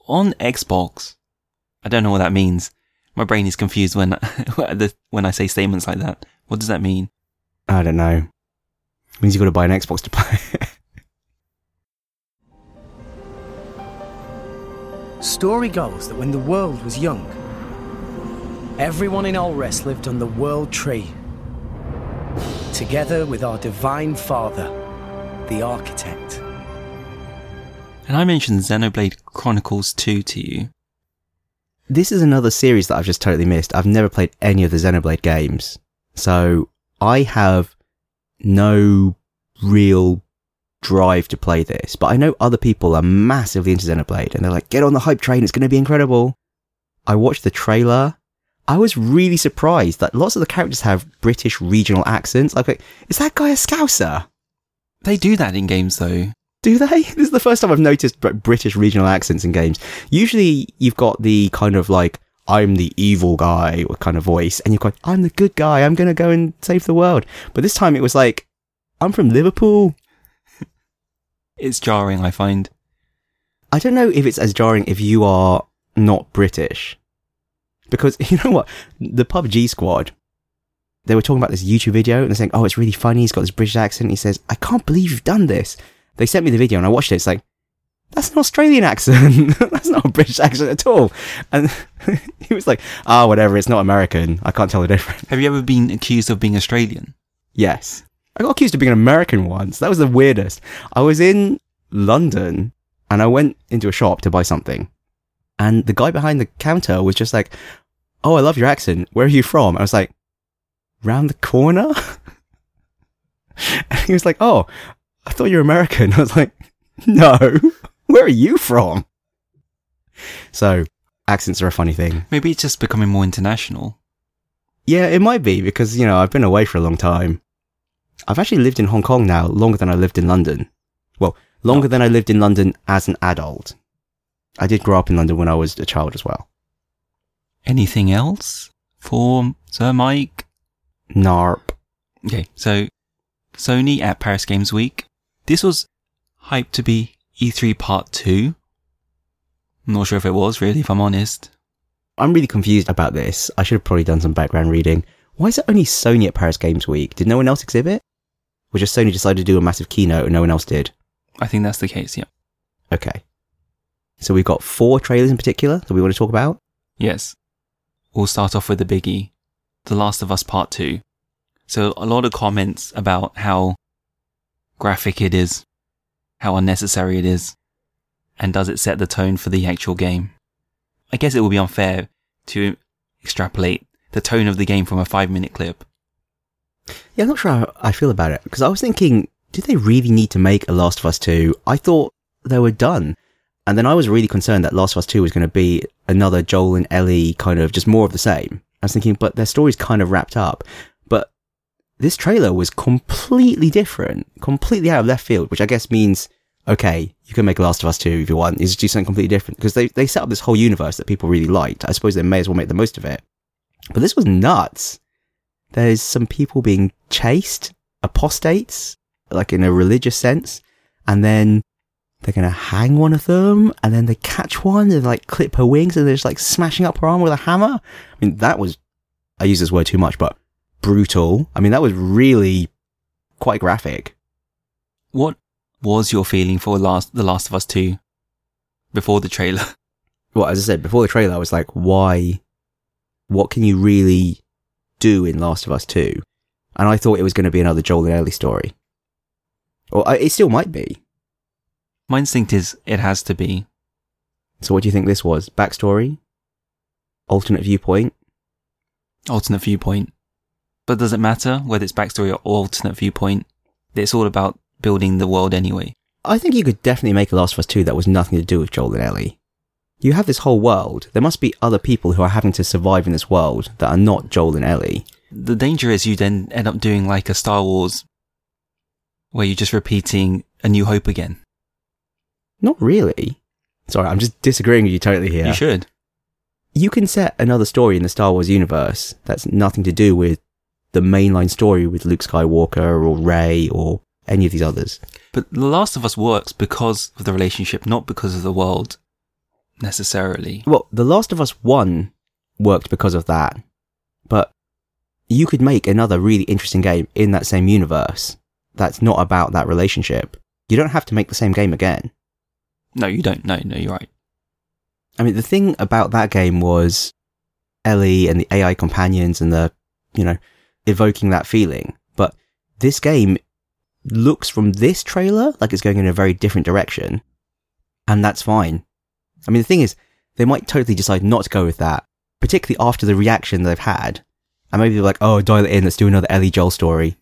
On Xbox. I don't know what that means. My brain is confused when when I say statements like that. What does that mean? I don't know. It means you've got to buy an Xbox to play. Story goes that when the world was young, everyone in Alrest lived on the World Tree, together with our Divine Father, the Architect. And I mentioned Xenoblade Chronicles 2 to you. this is another series that I've just totally missed. I've never played any of the Xenoblade games. So I have no real drive to play this, but I know other people are massively into Xenoblade and they're like, get on the hype train. It's going to be incredible. I watched the trailer. I was really surprised that lots of the characters have British regional accents. Like, like, is that guy a Scouser? They do that in games though. Do they? This is the first time I've noticed British regional accents in games. Usually you've got the kind of like, I'm the evil guy kind of voice, and you're got, I'm the good guy, I'm gonna go and save the world. But this time it was like, I'm from Liverpool. It's jarring, I find. I don't know if it's as jarring if you are not British. Because you know what? The PUBG squad, they were talking about this YouTube video and they're saying, oh, it's really funny. He's got this British accent. He says, I can't believe you've done this. They sent me the video and I watched it. It's like, that's an Australian accent. that's not a British accent at all. And he was like, ah, whatever. It's not American. I can't tell the difference. Have you ever been accused of being Australian? Yes. I got accused of being an American once. That was the weirdest. I was in London and I went into a shop to buy something. And the guy behind the counter was just like, Oh, I love your accent. Where are you from? I was like, Round the corner? and he was like, Oh, I thought you were American. I was like, No. Where are you from? So, accents are a funny thing. Maybe it's just becoming more international. Yeah, it might be because, you know, I've been away for a long time. I've actually lived in Hong Kong now longer than I lived in London. Well, longer than I lived in London as an adult. I did grow up in London when I was a child as well. Anything else for Sir Mike? Narp. Okay, so Sony at Paris Games Week. This was hyped to be E3 Part 2. I'm not sure if it was really, if I'm honest. I'm really confused about this. I should have probably done some background reading. Why is it only Sony at Paris Games Week? Did no one else exhibit? Or just Sony decided to do a massive keynote and no one else did? I think that's the case, yeah. Okay. So we've got four trailers in particular that we want to talk about. Yes. We'll start off with the biggie. The Last of Us Part 2. So a lot of comments about how graphic it is, how unnecessary it is, and does it set the tone for the actual game? I guess it would be unfair to extrapolate the tone of the game from a five minute clip. Yeah, I'm not sure how I feel about it because I was thinking, do they really need to make a Last of Us 2? I thought they were done. And then I was really concerned that Last of Us 2 was going to be another Joel and Ellie kind of just more of the same. I was thinking, but their story's kind of wrapped up. This trailer was completely different, completely out of left field, which I guess means, okay, you can make Last of Us 2 if you want. You just do something completely different because they, they set up this whole universe that people really liked. I suppose they may as well make the most of it. But this was nuts. there's some people being chased, apostates, like in a religious sense, and then they're gonna hang one of them, and then they catch one and like clip her wings, and they're just like smashing up her arm with a hammer. I mean, that was, I use this word too much, but brutal. I mean, that was really quite graphic. What was your feeling for last The Last of Us 2 before the trailer? Well, as I said before the trailer, I was like, why? What can you really do in Last of Us 2? And I thought it was going to be another Joel and Ellie story. Or uh, it still might be. My instinct is it has to be. So what do you think this was? Backstory? Alternate viewpoint? alternate viewpoint. But does it matter whether it's backstory or alternate viewpoint? It's all about building the world anyway. I think you could definitely make a Last of Us 2 that was nothing to do with Joel and Ellie. You have this whole world. There must be other people who are having to survive in this world that are not Joel and Ellie. The danger is you then end up doing like a Star Wars where you're just repeating A New Hope again. Not really. Sorry, I'm just disagreeing with you totally here. You should. you can set another story in the Star Wars universe that's nothing to do with the mainline story with Luke Skywalker or Rey or any of these others. But The Last of Us works because of the relationship, not because of the world necessarily. Well, The Last of Us 1 worked because of that, but you could make another really interesting game in that same universe that's not about that relationship. You don't have to make the same game again. No, you don't. No, no, you're right. I mean, the thing about that game was Ellie and the AI companions and the, you know, evoking that feeling. But this game looks from this trailer like it's going in a very different direction. And that's fine. I mean, the thing is, they might totally decide not to go with that, particularly after the reaction they've had. And maybe they're like, oh, dial it in, let's do another Ellie Joel story.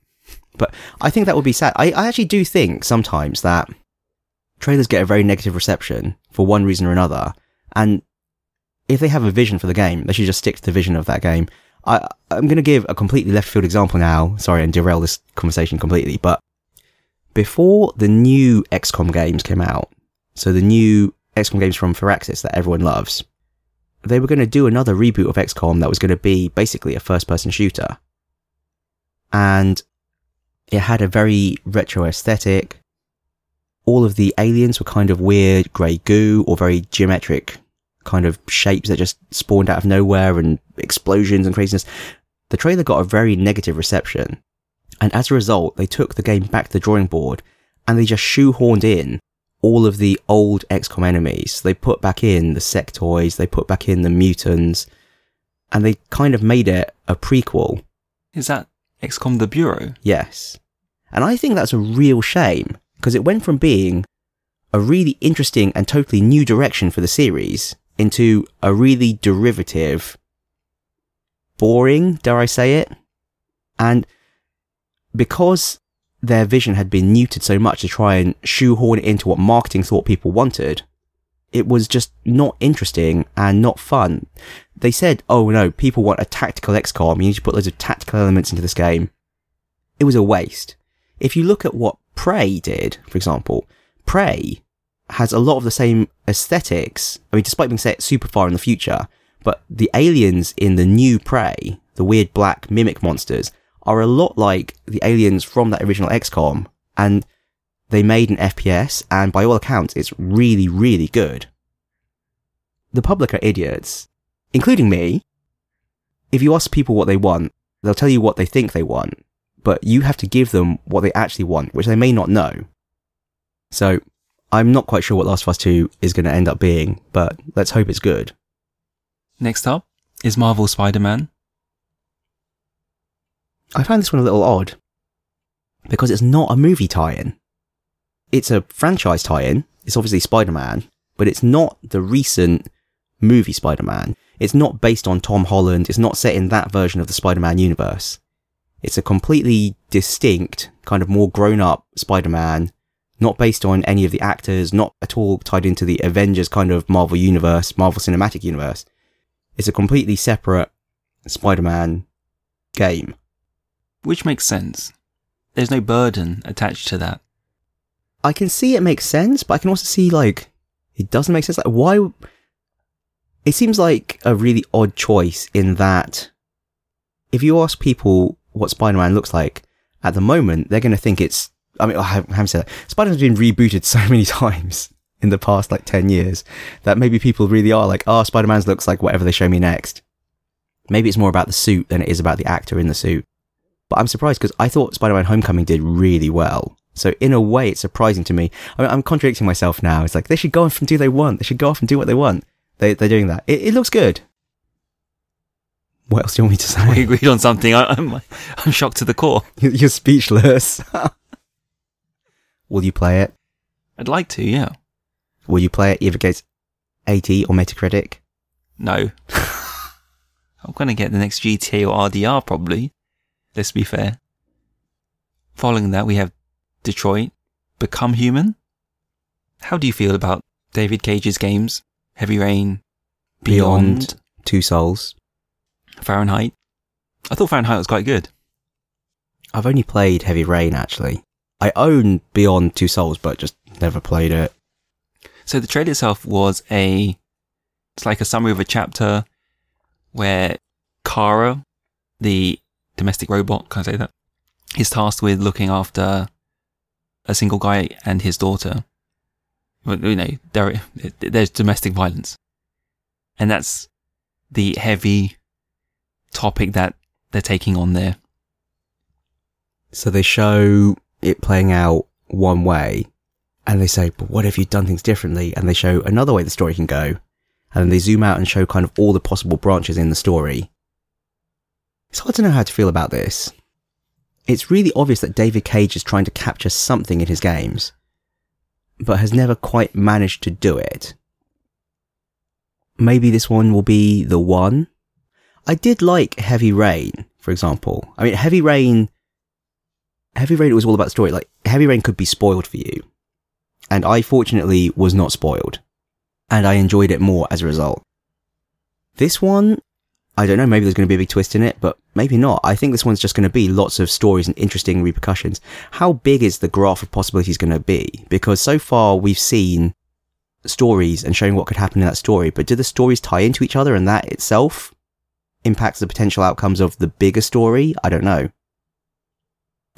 But I think that would be sad. I, I actually do think sometimes that trailers get a very negative reception for one reason or another. And if they have a vision for the game, they should just stick to the vision of that game. I, I'm going to give a completely left field example now. Sorry, and derail this conversation completely. But before the new XCOM games came out, so the new XCOM games from Firaxis that everyone loves, they were going to do another reboot of XCOM that was going to be basically a first person shooter. And it had a very retro aesthetic. All of the aliens were kind of weird grey goo or very geometric kind of shapes that just spawned out of nowhere and explosions and craziness. The trailer got a very negative reception. And as a result, they took the game back to the drawing board and they just shoehorned in all of the old XCOM enemies. They put back in the sectoids, they put back in the mutants, and they kind of made it a prequel. Is that XCOM the Bureau? Yes. And I think that's a real shame because it went from being a really interesting and totally new direction for the series into a really derivative, boring, dare I say it? And because their vision had been neutered so much to try and shoehorn it into what marketing thought people wanted, it was just not interesting and not fun. They said, oh no, people want a tactical XCOM, you need to put loads of tactical elements into this game. It was a waste. If you look at what Prey did, for example, Prey has a lot of the same aesthetics. I mean, despite being set super far in the future, but the aliens in the new Prey, the weird black mimic monsters, are a lot like the aliens from that original XCOM, and they made an FPS, and by all accounts, it's really, really good. The public are idiots, including me. If you ask people what they want, they'll tell you what they think they want, but you have to give them what they actually want, which they may not know. So, I'm not quite sure what Last of Us 2 is going to end up being, but let's hope it's good. Next up is Marvel Spider-Man. I found this one a little odd because it's not a movie tie-in. It's a franchise tie-in. It's obviously Spider-Man, but it's not the recent movie Spider-Man. It's not based on Tom Holland. It's not set in that version of the Spider-Man universe. It's a completely distinct, kind of more grown-up Spider-Man, not based on any of the actors, not at all tied into the Avengers kind of Marvel universe, Marvel Cinematic Universe. It's a completely separate Spider-Man game. Which makes sense. There's no burden attached to that. I can see it makes sense, but I can also see like it doesn't make sense. Like why? It seems like a really odd choice in that if you ask people what Spider-Man looks like at the moment, they're going to think it's, I mean, I haven't said that. Spider-Man's been rebooted so many times in the past like 10 years that maybe people really are like, oh, Spider-Man's looks like whatever they show me next. Maybe it's more about the suit than it is about the actor in the suit. But I'm surprised because I thought Spider-Man Homecoming did really well. So in a way, it's surprising to me. I mean, I'm contradicting myself now. It's like they should go off and do what they want. They should go off and do what they want. They, they're doing that. It, it looks good. What else do you want me to say? We agreed on something. I, I'm, I'm shocked to the core. You're speechless. Will you play it? I'd like to, yeah. Will you play it either against 80 or Metacritic? No. I'm going to get the next GTA or RDR probably. Let's be fair. Following that, we have Detroit, Become Human. How do you feel about David Cage's games? Heavy Rain, Beyond, Two Souls. Fahrenheit. I thought Fahrenheit was quite good. I've only played Heavy Rain actually. I own Beyond Two Souls, but just never played it. So the trailer itself was a, it's like a summary of a chapter where Kara, the domestic robot, can I say that? Is tasked with looking after a single guy and his daughter. Well, you know, there, there's domestic violence. And that's the heavy topic that they're taking on there. So they show it playing out one way, and they say, but what if you'd done things differently? And they show another way the story can go. And then they zoom out and show kind of all the possible branches in the story. It's hard to know how to feel about this. It's really obvious that David Cage is trying to capture something in his games, but has never quite managed to do it. Maybe this one will be the one. I did like Heavy Rain, for example. I mean, Heavy Rain Heavy Rain was all about story. Like Heavy Rain could be spoiled for you, and I fortunately was not spoiled, and I enjoyed it more as a result. This one, I don't know. Maybe there's going to be a big twist in it, but maybe not. I think this one's just going to be lots of stories and interesting repercussions. How big is the graph of possibilities going to be? Because so far we've seen stories and showing what could happen in that story, but do the stories tie into each other, and that itself impacts the potential outcomes of the bigger story? I don't know.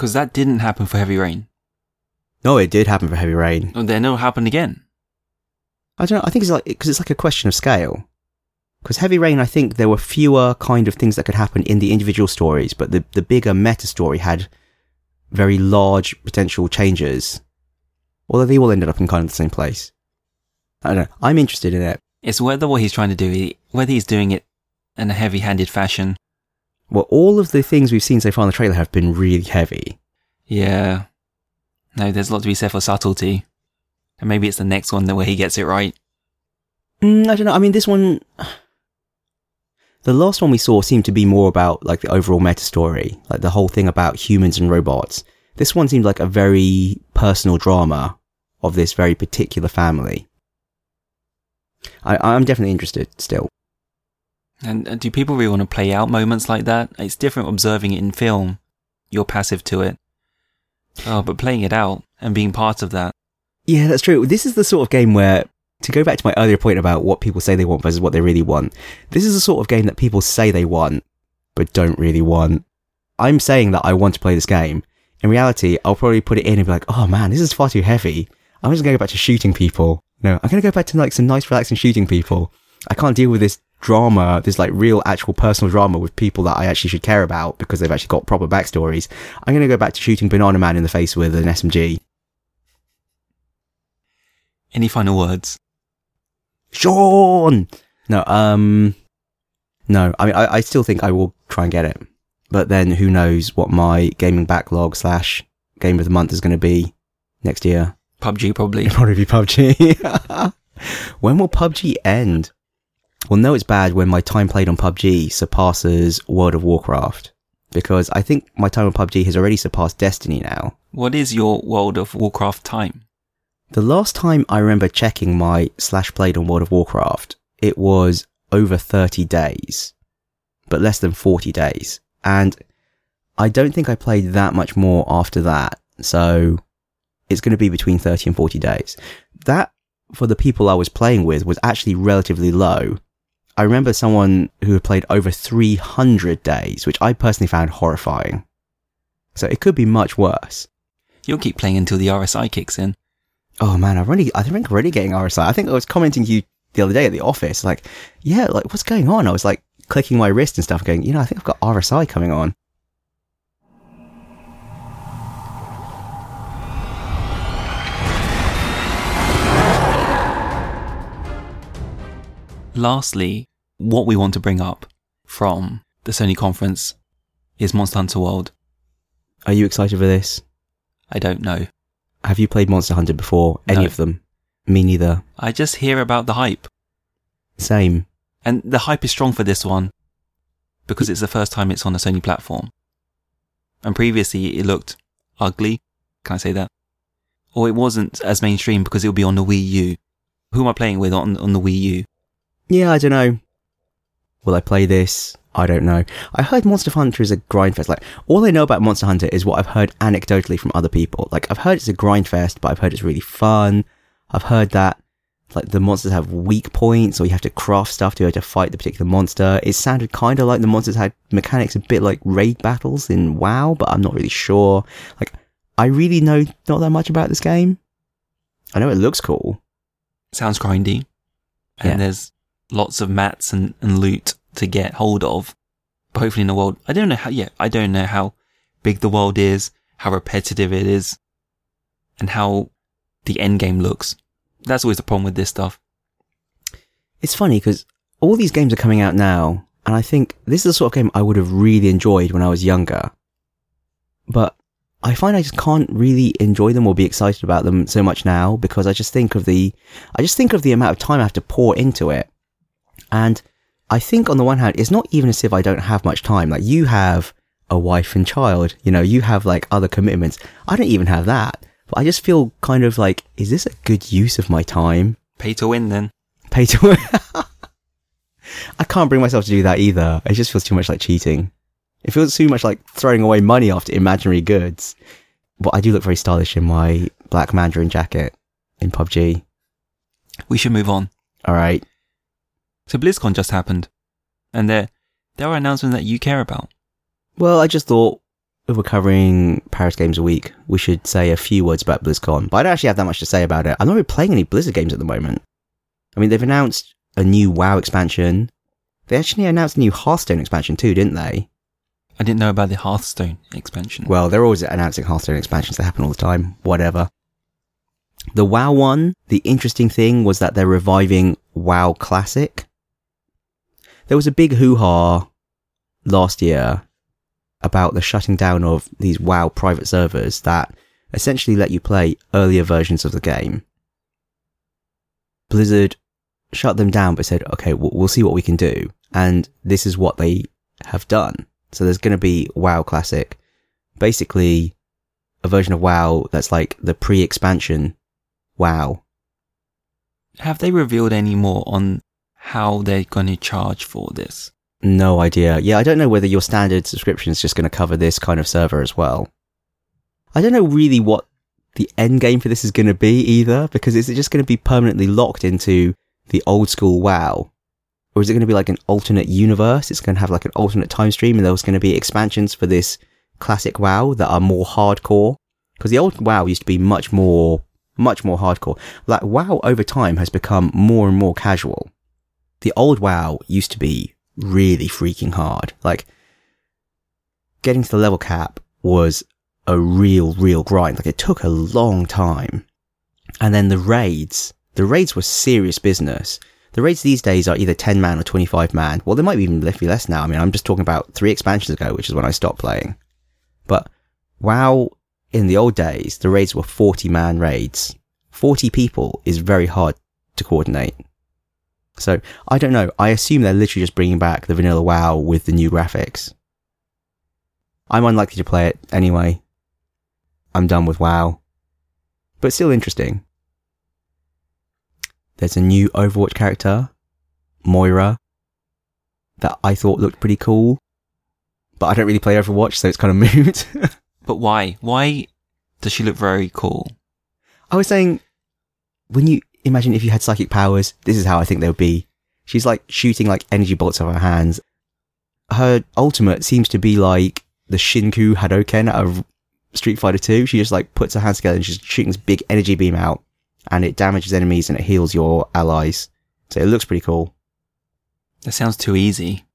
Because that didn't happen for Heavy Rain. No, it did happen for Heavy Rain. And then it'll happen again. I don't know. I think it's like because it's like a question of scale. Because Heavy Rain, I think there were fewer kind of things that could happen in the individual stories, but the the bigger meta story had very large potential changes. Although they all ended up in kind of the same place. I don't know. I'm interested in it. It's whether what he's trying to do, whether he's doing it in a heavy-handed fashion. Well, all of the things we've seen so far in the trailer have been really heavy. Yeah. No, there's a lot to be said for subtlety. And maybe it's the next one that where he gets it right. Mm, I don't know. I mean, this one, the last one we saw seemed to be more about like the overall meta story, like the whole thing about humans and robots. This one seemed like a very personal drama of this very particular family. I, I'm definitely interested still. And uh, do people really want to play out moments like that? It's different observing it in film. You're passive to it. Oh, but playing it out and being part of that. Yeah, that's true. This is the sort of game where, to go back to my earlier point about what people say they want versus what they really want, this is the sort of game that people say they want, but don't really want. I'm saying that I want to play this game. In reality, I'll probably put it in and be like, oh man, this is far too heavy. I'm just going to go back to shooting people. No, I'm going to go back to like some nice, relaxing shooting people. I can't deal with this drama, this like real, actual personal drama with people that I actually should care about because they've actually got proper backstories. I'm going to go back to shooting Banana Man in the face with an SMG. Any final words? Sean! No, um, no, I mean, I, I still think I will try and get it. But then who knows what my gaming backlog slash game of the month is going to be next year. PUBG probably. It'll probably be PUBG. when will PUBG end? Well, no, it's bad when my time played on PUBG surpasses World of Warcraft. Because I think my time on PUBG has already surpassed Destiny now. What is your World of Warcraft time? The last time I remember checking my slash played on World of Warcraft, it was over 30 days, but less than 40 days. And I don't think I played that much more after that. So it's going to be between 30 and 40 days. That, for the people I was playing with, was actually relatively low. I remember someone who had played over 300 days, which I personally found horrifying. So it could be much worse. You'll keep playing until the RSI kicks in. Oh man, I'm really, I think I'm already getting RSI. I think I was commenting to you the other day at the office, like, yeah, like what's going on? I was like clicking my wrist and stuff going, you know, I think I've got RSI coming on. Lastly, what we want to bring up from the Sony conference is Monster Hunter World. Are you excited for this? I don't know. Have you played Monster Hunter before? Any No. of them? Me neither. I just hear about the hype. Same. And the hype is strong for this one because it's the first time it's on a Sony platform. And previously it looked ugly. Can I say that? Or it wasn't as mainstream because it would be on the Wii U. Who am I playing with on, on the Wii U? Yeah, I don't know. Will I play this? I don't know. I heard Monster Hunter is a grind fest. Like, all I know about Monster Hunter is what I've heard anecdotally from other people. Like, I've heard it's a grind fest, but I've heard it's really fun. I've heard that, like, the monsters have weak points, or you have to craft stuff to be able to fight the particular monster. It sounded kind of like the monsters had mechanics a bit like raid battles in WoW, but I'm not really sure. Like, I really know not that much about this game. I know it looks cool. Sounds grindy. And Yeah. there's lots of mats and, and loot to get hold of. But hopefully in the world, I don't know how, yeah, I don't know how big the world is, how repetitive it is, and how the end game looks. That's always the problem with this stuff. it's funny because all these games are coming out now, and I think this is the sort of game I would have really enjoyed when I was younger. But I find I just can't really enjoy them or be excited about them so much now because I just think of the, I just think of the amount of time I have to pour into it. And I think on the one hand, it's not even as if I don't have much time. Like you have a wife and child, you know, you have like other commitments. I don't even have that. But I just feel kind of like, is this a good use of my time? Pay to win then. pay to win. I can't bring myself to do that either. It just feels too much like cheating. It feels too much like throwing away money after imaginary goods. But I do look very stylish in my black mandarin jacket in PUBG. We should move on. All right. So BlizzCon just happened. And there, there are announcements that you care about. Well, I just thought if we're covering Paris Games a week, we should say a few words about BlizzCon. But I don't actually have that much to say about it. I'm not really playing any Blizzard games at the moment. I mean, they've announced a new WoW expansion. They actually announced a new Hearthstone expansion too, didn't they? I didn't know about the Hearthstone expansion. Well, they're always announcing Hearthstone expansions. They happen all the time. Whatever. The WoW one, the interesting thing was that they're reviving WoW Classic. There was a big hoo-ha last year about the shutting down of these WoW private servers that essentially let you play earlier versions of the game. Blizzard shut them down, but said, okay, we'll, see what we can do. And this is what they have done. So there's going to be WoW Classic, basically a version of WoW that's like the pre-expansion WoW. Have they revealed any more on how they're going to charge for this? No idea. Yeah, I don't know whether your standard subscription is just going to cover this kind of server as well. I don't know really what the end game for this is going to be either, because is it just going to be permanently locked into the old school WoW? Or is it going to be like an alternate universe? It's going to have like an alternate time stream and there's going to be expansions for this classic WoW that are more hardcore. Because the old WoW used to be much more, much more hardcore. Like WoW over time has become more and more casual. The old WoW used to be really freaking hard. Like getting to the level cap was a real, real grind. Like it took a long time. And then the raids, the raids were serious business. The raids these days are either 10 man or 25 man. Well, they might be even be less now. I mean, I'm just talking about three expansions ago, which is when I stopped playing. But WoW in the old days, the raids were 40 man raids. 40 people is very hard to coordinate. So I don't know. I assume they're literally just bringing back the vanilla WoW with the new graphics. I'm unlikely to play it anyway. I'm done with WoW. But still interesting. There's a new Overwatch character, Moira, that I thought looked pretty cool. But I don't really play Overwatch, so it's kind of moot. But why? Why does she look very cool? I was saying, when you imagine if you had psychic powers, this is how I think they would be. She's like shooting like energy bolts out of her hands. Her ultimate seems to be like the Shinku Hadoken out of Street Fighter 2. She just like puts her hands together and she's shooting this big energy beam out and it damages enemies and it heals your allies. So it looks pretty cool. That sounds too easy.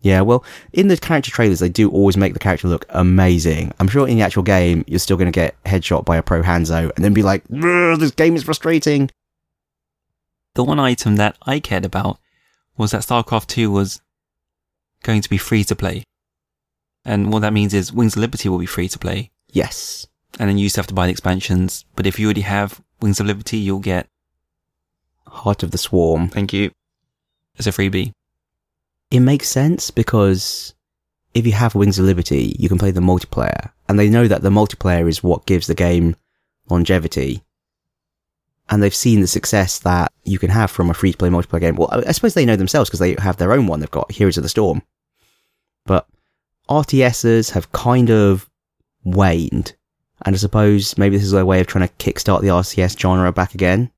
Yeah, well, in the character trailers, they do always make the character look amazing. I'm sure in the actual game, you're still going to get headshot by a pro Hanzo and then be like, this game is frustrating. The one item that I cared about was that StarCraft 2 was going to be free to play. And what that means is Wings of Liberty will be free to play. Yes. And then you to have to buy the expansions. But if you already have Wings of Liberty, you'll get, Heart of the Swarm. thank you, as a freebie. It makes sense because if you have Wings of Liberty, you can play the multiplayer. And they know that the multiplayer is what gives the game longevity. And they've seen the success that you can have from a free to play multiplayer game. Well, I suppose they know themselves because they have their own one. They've got Heroes of the Storm. But RTSs have kind of waned. And I suppose maybe this is their way of trying to kickstart the RTS genre back again.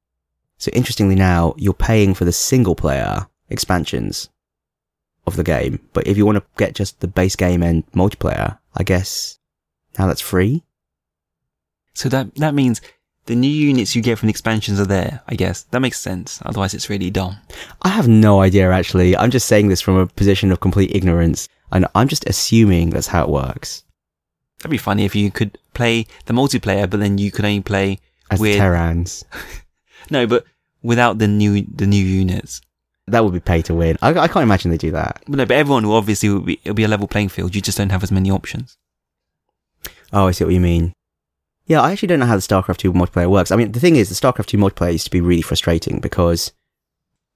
So interestingly now, you're paying for the single player expansions of the game. But if you want to get just the base game and multiplayer, I guess now that's free. So that, that means the new units you get from the expansions are there, I guess. That makes sense. Otherwise it's really dumb. I have no idea actually. I'm just saying this from a position of complete ignorance. And I'm just assuming that's how it works. That'd be funny if you could play the multiplayer, but then you could only play As with, Terrans. no, but without the new, the new units. That would be pay to win. I, I can't imagine they do that. But no, but everyone will obviously will be, it'll be a level playing field. You just don't have as many options. Oh, I see what you mean. Yeah, I actually don't know how the StarCraft 2 multiplayer works. I mean, the thing is, the StarCraft 2 multiplayer used to be really frustrating because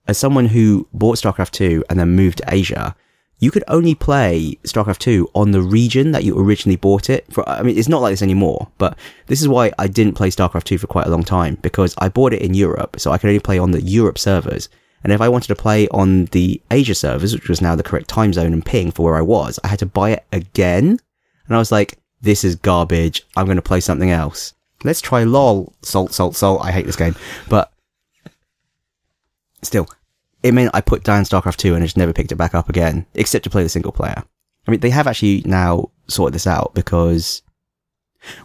as someone who bought StarCraft 2 and then moved to Asia, you could only play StarCraft 2 on the region that you originally bought it for. I mean, it's not like this anymore, but this is why I didn't play StarCraft 2 for quite a long time because I bought it in Europe, so I could only play on the Europe servers. And if I wanted to play on the Asia servers, which was now the correct time zone and ping for where I was, I had to buy it again. And I was like, this is garbage. I'm going to play something else. Let's try LOL. Salt, salt, salt. I hate this game. But still, it meant I put down StarCraft 2 and I just never picked it back up again, except to play the single player. I mean, they have actually now sorted this out because,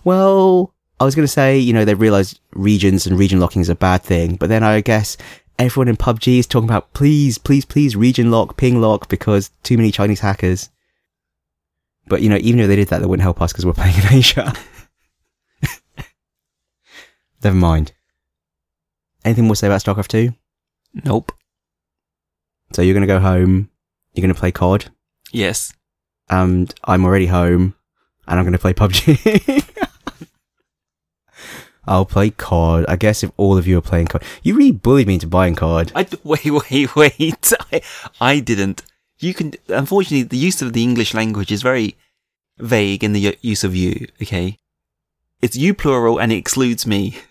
well, I was going to say, you know, they've realized regions and region locking is a bad thing, but then I guess everyone in PUBG is talking about please, please, please region lock, ping lock because too many Chinese hackers. But, you know, even if they did that, they wouldn't help us because we're playing in Asia. Never mind. Anything more to say about StarCraft 2? Nope. So you're going to go home, you're going to play COD, Yes. and I'm already home, and I'm going to play PUBG. I'll play COD. I guess if all of you are playing COD, you really bullied me into buying COD. I, wait, wait, wait. I, I didn't. You can, unfortunately, the use of the English language is very vague in the use of you, okay? It's you plural and it excludes me.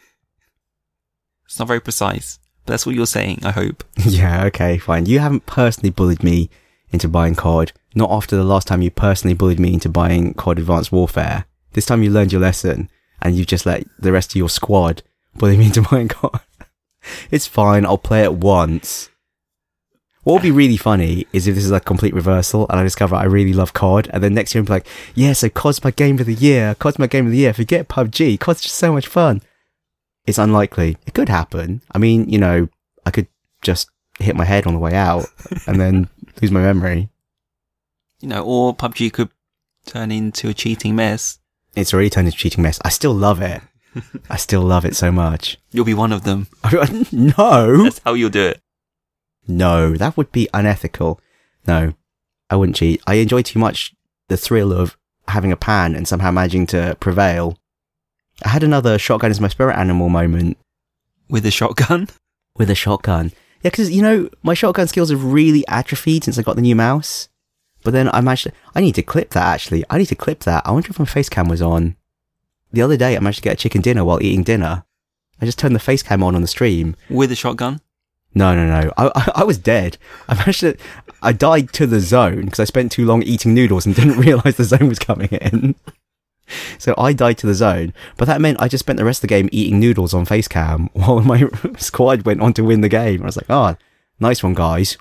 It's not very precise, but that's what you're saying, I hope. yeah, okay, fine. You haven't personally bullied me into buying COD. Not after the last time you personally bullied me into buying COD Advanced Warfare. This time you learned your lesson, and you've just let the rest of your squad bully me into buying COD. it's fine. I'll play it once. What would be really funny is if this is a complete reversal and I discover I really love COD and then next year I'm like, yeah, so COD's my game of the year. COD's my game of the year. Forget PUBG. COD's just so much fun. It's unlikely. It could happen. I mean, you know, I could just hit my head on the way out and then lose my memory. You know, or PUBG could turn into a cheating mess. It's already turned into a cheating mess. I still love it. I still love it so much. You'll be one of them. no. That's how you'll do it. No, that would be unethical. No, I wouldn't cheat. I enjoy too much the thrill of having a pan and somehow managing to prevail. I had another shotgun is my spirit animal moment With a shotgun? with a shotgun. Yeah, because, you know, my shotgun skills have really atrophied since I got the new mouse. But then I managed to, I need to clip that actually. I need to clip that. I wonder if my face cam was on. The other day I managed to get a chicken dinner while eating dinner. I just turned the face cam on on the stream. With a shotgun? No, no, no. I, I, I was dead. I managed I died to the zone because I spent too long eating noodles and didn't realize the zone was coming in. So I died to the zone, but that meant I just spent the rest of the game eating noodles on face cam while my squad went on to win the game. I was like, oh, Nice one, guys.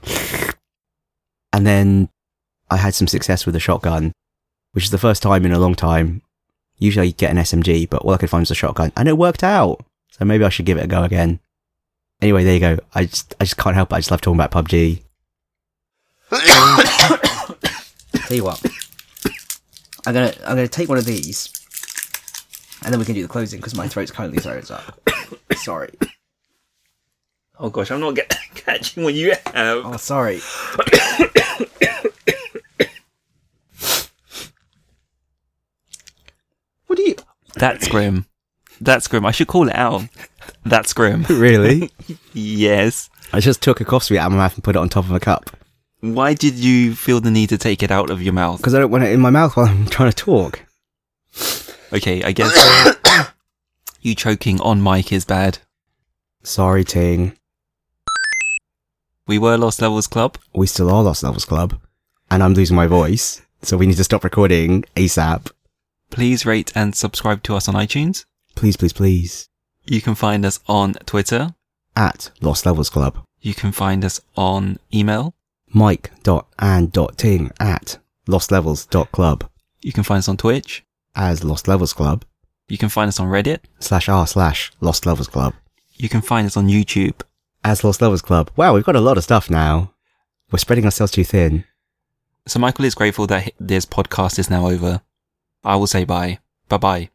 And then I had some success with a shotgun, which is the first time in a long time. Usually I get an SMG, but all I could find was a shotgun, and it worked out. So maybe I should give it a go again. Anyway, there you go. I just, I just can't help it. I just love talking about PUBG. Tell you what, I'm gonna, I'm gonna take one of these, and then we can do the closing because my throat's currently throws up. Sorry. Oh gosh, I'm not get- catching what you have. Oh, sorry. what do you? That's grim. That's grim. I should call it out. That's grim. Really? yes. I just took a cough sweet out of my mouth and put it on top of a cup Why did you feel the need to take it out of your mouth? because I don't want it in my mouth while I'm trying to talk. Okay, I guess you choking on mic is bad. Sorry, Ting. We were Lost Levels Club. We still are Lost Levels Club, and I'm losing my voice, so we need to stop recording ASAP. Please rate and subscribe to us on iTunes. Please, please, please. You can find us on Twitter. At Lost Levels Club. You can find us on email. Mike.and.ting at lostlevels.club You can find us on Twitch. as Lost Levels Club You can find us on Reddit. slash r slash Lost Levels Club You can find us on YouTube. as Lost Levels Club. Wow, we've got a lot of stuff now. We're spreading ourselves too thin. So Michael is grateful that this podcast is now over. I will say bye. Bye bye.